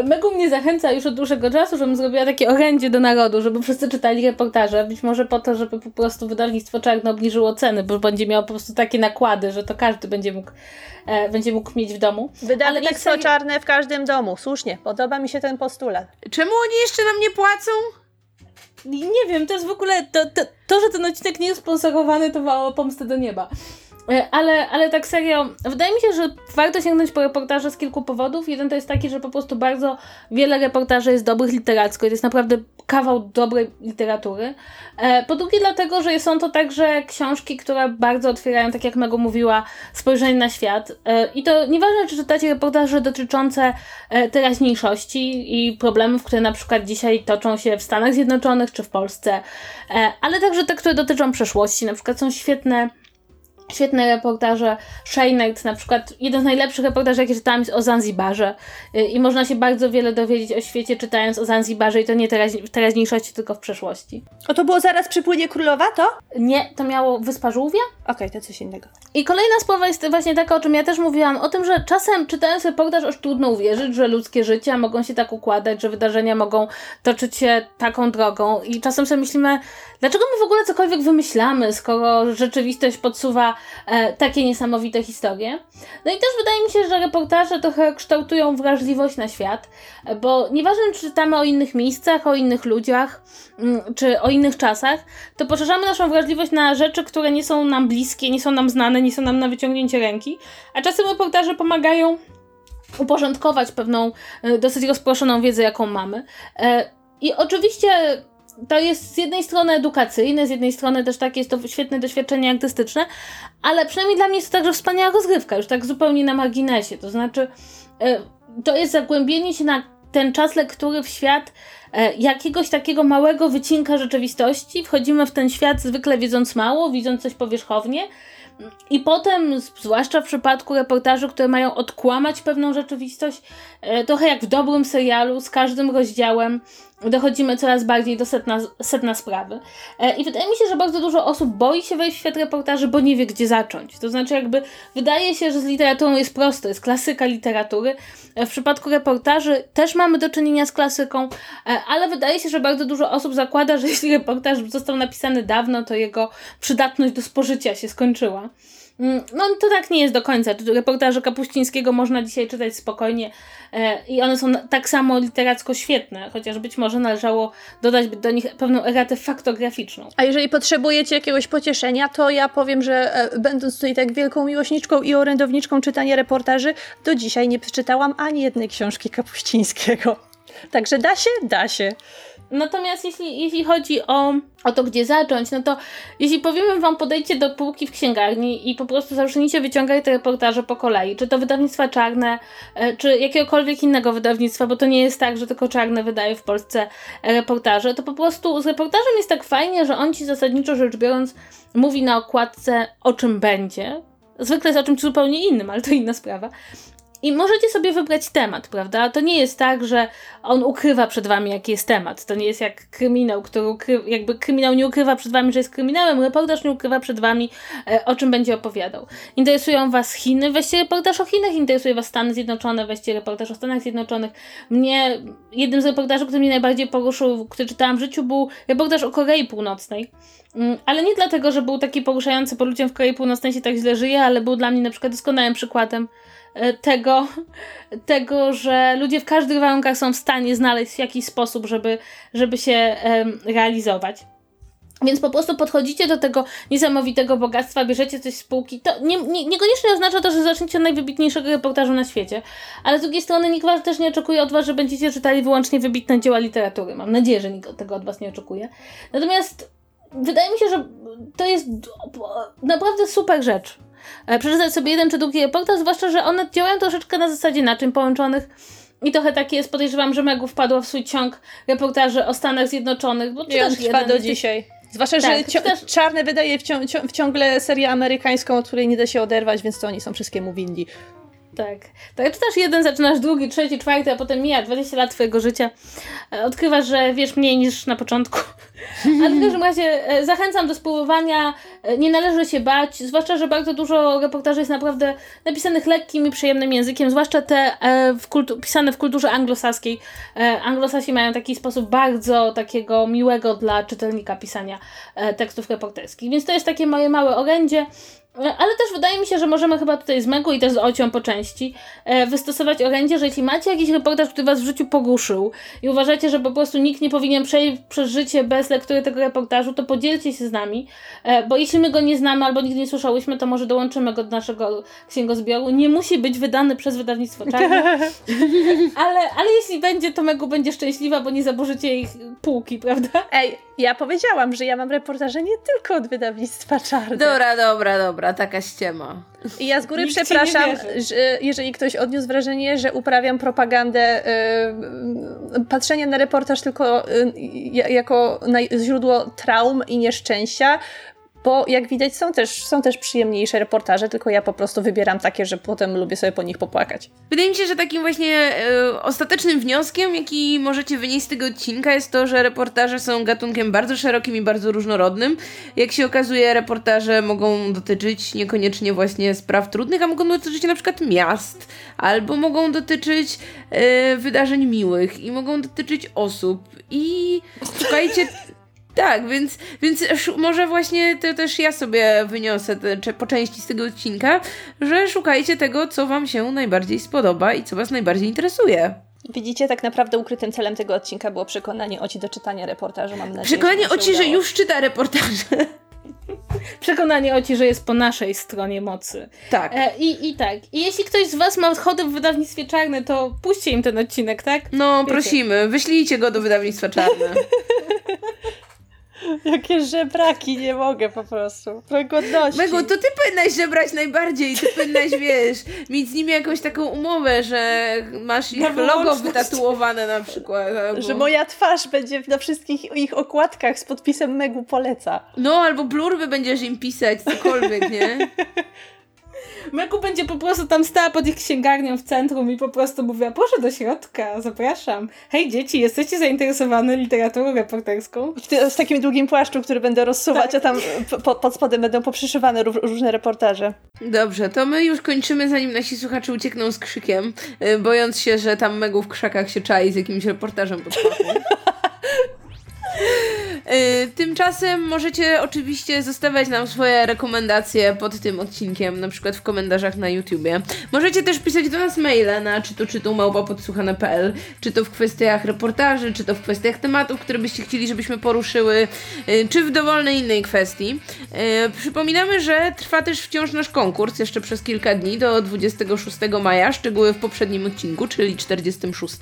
Megu mnie zachęca już od dłuższego czasu, żebym zrobiła takie orędzie do narodu, żeby wszyscy czytali reportaże, być może po to, żeby po prostu wydawnictwo Czarno obniżyło ceny, bo będzie miało po prostu takie nakłady, że to każdy będzie mógł e, będzie mógł mieć w domu. Wydawnictwo Ale czarne w każdym domu, słusznie, podoba mi się ten postulat. Czemu oni jeszcze nam nie płacą? Nie wiem, to jest w ogóle, to, to, to że ten odcinek nie jest sponsorowany, to wołało pomstę do nieba. E, ale, ale tak serio, wydaje mi się, że warto sięgnąć po reportaże z kilku powodów. Jeden to jest taki, że po prostu bardzo wiele reportaży jest dobrych literacko i to jest naprawdę kawał dobrej literatury. E, po drugie dlatego, że są to także książki, które bardzo otwierają, tak jak Mego mówiła, spojrzenie na świat. E, I to nieważne, czy czytacie reportaże dotyczące teraźniejszości i problemów, które na przykład dzisiaj toczą się w Stanach Zjednoczonych czy w Polsce, ale także te, które dotyczą przeszłości. Na przykład są świetne Świetne reportaże. Shaynite, na przykład, jeden z najlepszych reportaży, jakie czytałam, jest o Zanzibarze. Y, I można się bardzo wiele dowiedzieć o świecie, czytając o Zanzibarze, i to nie teraz, w teraźniejszości, tylko w przeszłości. O to było zaraz przypłynie królowa, to? Nie, to miało Wyspa Żółwia. Okej, okay, to coś innego. I kolejna sprawa jest właśnie taka, o czym ja też mówiłam, o tym, że czasem czytając reportaż, aż trudno uwierzyć, że ludzkie życia mogą się tak układać, że wydarzenia mogą toczyć się taką drogą. I czasem sobie myślimy, dlaczego my w ogóle cokolwiek wymyślamy, skoro rzeczywistość podsuwa e, takie niesamowite historie. No i też wydaje mi się, że reportaże trochę kształtują wrażliwość na świat, bo nieważne czy czytamy o innych miejscach, o innych ludziach, mm, czy o innych czasach, to poszerzamy naszą wrażliwość na rzeczy, które nie są nam bliskie, nie są nam znane, nie są nam na wyciągnięcie ręki, a czasem reportaże pomagają uporządkować pewną e, dosyć rozproszoną wiedzę, jaką mamy. E, I oczywiście to jest z jednej strony edukacyjne, z jednej strony też takie jest to świetne doświadczenie artystyczne, ale przynajmniej dla mnie jest to także wspaniała rozgrywka, już tak zupełnie na marginesie. To znaczy, e, to jest zagłębienie się na ten czas lektury w świat e, jakiegoś takiego małego wycinka rzeczywistości. Wchodzimy w ten świat zwykle wiedząc mało, widząc coś powierzchownie. I potem, zwłaszcza w przypadku reportaży, które mają odkłamać pewną rzeczywistość, e, trochę jak w dobrym serialu, z każdym rozdziałem dochodzimy coraz bardziej do setna, setna sprawy. E, I wydaje mi się, że bardzo dużo osób boi się wejść w świat reportaży, bo nie wie, gdzie zacząć. To znaczy, jakby wydaje się, że z literaturą jest prosto, jest klasyka literatury. E, w przypadku reportaży też mamy do czynienia z klasyką, ale wydaje się, że bardzo dużo osób zakłada, że jeśli reportaż został napisany dawno, to jego przydatność do spożycia się skończyła. Mm, no to tak nie jest do końca. Reportaże Kapuścińskiego można dzisiaj czytać spokojnie e, i one są tak samo literacko świetne, chociaż być może należało dodać do nich pewną eratę faktograficzną. A jeżeli potrzebujecie jakiegoś pocieszenia, to ja powiem, że e, będąc tutaj tak wielką miłośniczką i orędowniczką czytania reportaży, do dzisiaj nie przeczytałam ani jednej książki Kapuścińskiego. Także da się? Da się. Natomiast jeśli, jeśli chodzi o, o to, gdzie zacząć, no to jeśli powiemy wam, podejdźcie do półki w księgarni i po prostu zacznijcie wyciągać te reportaże po kolei, czy to wydawnictwa czarne, e, czy jakiegokolwiek innego wydawnictwa, bo to nie jest tak, że tylko czarne wydaje w Polsce reportaże, to po prostu z reportażem jest tak fajnie, że on ci zasadniczo rzecz biorąc mówi na okładce o czym będzie, Zwykle jest o czymś zupełnie innym, ale to inna sprawa. I możecie sobie wybrać temat, prawda? To nie jest tak, że on ukrywa przed wami, jaki jest temat. To nie jest jak kryminał, który ukrywa, jakby kryminał nie ukrywa przed wami, że jest kryminałem, reportaż nie ukrywa przed wami, e, o czym będzie opowiadał. Interesują was Chiny, weźcie reportaż o Chinach, interesuje was Stany Zjednoczone, weźcie reportaż o Stanach Zjednoczonych. Mnie, jednym z reportaży, który mnie najbardziej poruszył, który czytałam w życiu, był reportaż o Korei Północnej. Mm, ale nie dlatego, że był taki poruszający, bo ludziom w Korei Północnej się tak źle żyje, ale był dla mnie na przykład doskonałym przykładem tego, tego, że ludzie w każdych warunkach są w stanie znaleźć jakiś sposób, żeby, żeby się realizować. Więc po prostu podchodzicie do tego niesamowitego bogactwa, bierzecie coś z półki. To nie, nie, niekoniecznie oznacza to, że zaczniecie od najwybitniejszego reportażu na świecie, ale z drugiej strony nikt was też nie oczekuje od was, że będziecie czytali wyłącznie wybitne dzieła literatury. Mam nadzieję, że nikt tego od was nie oczekuje. Natomiast wydaje mi się, że to jest naprawdę super rzecz. E, przeczytać sobie jeden czy drugi reportaż, zwłaszcza, że one działają troszeczkę na zasadzie naczyń połączonych. I trochę takie jest, podejrzewam, że Megu wpadła w swój ciąg reportaży o Stanach Zjednoczonych. Bo ja trwa jeden, do dzisiaj. Zwłaszcza, tak, że. Czarne wydaje wcią w ciągle serię amerykańską, od której nie da się oderwać, więc to oni są wszystkiemu winni. Tak. Tak, czytasz jeden, zaczynasz drugi, trzeci, czwarty, a potem mija 20 lat twojego życia. E, odkrywasz, że wiesz mniej niż na początku. Ale w każdym razie e, zachęcam do spróbowania. E, nie należy się bać, zwłaszcza, że bardzo dużo reportaży jest naprawdę napisanych lekkim i przyjemnym językiem, zwłaszcza te w kultu- pisane w kulturze anglosaskiej. Anglosasi mają taki sposób bardzo takiego miłego dla czytelnika pisania tekstów reporterskich. Więc to jest takie moje małe orędzie. Ale też wydaje mi się, że możemy chyba tutaj z Megu i też z Ocią po części e, wystosować orędzie, że jeśli macie jakiś reportaż, który was w życiu pogłuszył i uważacie, że po prostu nikt nie powinien przejść przez życie bez lektury tego reportażu, to podzielcie się z nami, e, bo jeśli my go nie znamy albo nigdy nie słyszałyśmy, to może dołączymy go do naszego księgozbioru. Nie musi być wydany przez wydawnictwo czarne, ale, ale jeśli będzie, to Megu będzie szczęśliwa, bo nie zaburzycie ich półki, prawda? Ej, ja powiedziałam, że ja mam reportaże nie tylko od wydawnictwa czarne. Dobra, dobra, dobra, taka ściema. I ja z góry Nikt przepraszam, że jeżeli ktoś odniósł wrażenie, że uprawiam propagandę yy, patrzenia na reportaż tylko yy, jako na źródło traum i nieszczęścia, bo jak widać są też, są też przyjemniejsze reportaże, tylko ja po prostu wybieram takie, że potem lubię sobie po nich popłakać. Wydaje mi się, że takim właśnie e, ostatecznym wnioskiem, jaki możecie wynieść z tego odcinka jest to, że reportaże są gatunkiem bardzo szerokim i bardzo różnorodnym. Jak się okazuje, reportaże mogą dotyczyć niekoniecznie właśnie spraw trudnych, a mogą dotyczyć na przykład miast, albo mogą dotyczyć e, wydarzeń miłych i mogą dotyczyć osób i szukajcie tak, więc, więc może właśnie to też ja sobie wyniosę te, po części z tego odcinka, że szukajcie tego, co Wam się najbardziej spodoba i co Was najbardziej interesuje. Widzicie, tak naprawdę ukrytym celem tego odcinka było przekonanie Oci do czytania reportażu, mam nadzieję. Przekonanie Oci, udało. że już czyta reportaże. Przekonanie Oci, że jest po naszej stronie mocy. Tak. E, i, I tak. I jeśli ktoś z Was ma odchody w wydawnictwie czarne, to puśćcie im ten odcinek, tak? No, Wiecie. prosimy. Wyślijcie go do wydawnictwa czarne. Jakie żebraki, nie mogę po prostu. Godności. Megu, to ty powinnaś żebrać najbardziej, ty powinnaś, wiesz, mieć z nimi jakąś taką umowę, że masz ich Na logo wytatuowane na przykład. Albo... Że moja twarz będzie na wszystkich ich okładkach z podpisem Megu poleca. No, albo blurby będziesz im pisać, cokolwiek, nie? Meku będzie po prostu tam stała pod ich księgarnią w centrum i po prostu mówiła, proszę do środka, zapraszam. Hej dzieci, jesteście zainteresowane literaturą reporterską? W, ty, w takim długim płaszczu, który będę rozsuwać, a tam po, pod spodem będą poprzyszywane ró- różne reportaże. Dobrze, to my już kończymy, zanim nasi słuchacze uciekną z krzykiem, y, bojąc się, że tam Megu w krzakach się czai z jakimś reportażem pod Tymczasem możecie oczywiście zostawiać nam swoje rekomendacje pod tym odcinkiem, na przykład w komentarzach na YouTubie. Możecie też pisać do nas maile na czy to czy to małpapodsłuchane.pl, czy to w kwestiach reportaży, czy to w kwestiach tematów, które byście chcieli, żebyśmy poruszyły, y, czy w dowolnej innej kwestii. Y, Przypominamy, że trwa też wciąż nasz konkurs jeszcze przez kilka dni do 26 maja, szczegóły w poprzednim odcinku, czyli 46.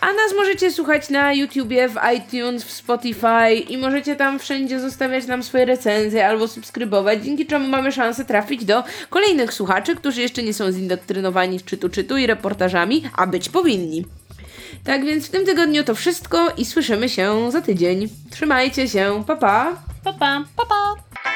A nas możecie słuchać na YouTubie, w iTunes, w Spotify i możecie tam wszędzie zostawiać nam swoje recenzje albo subskrybować, dzięki czemu mamy szansę trafić do kolejnych słuchaczy, którzy jeszcze nie są zindoktrynowani czytu czytu i reportażami, a być powinni. Tak więc w tym tygodniu to wszystko i słyszymy się za tydzień. Trzymajcie się, pa pa! Pa, pa. Pa, pa!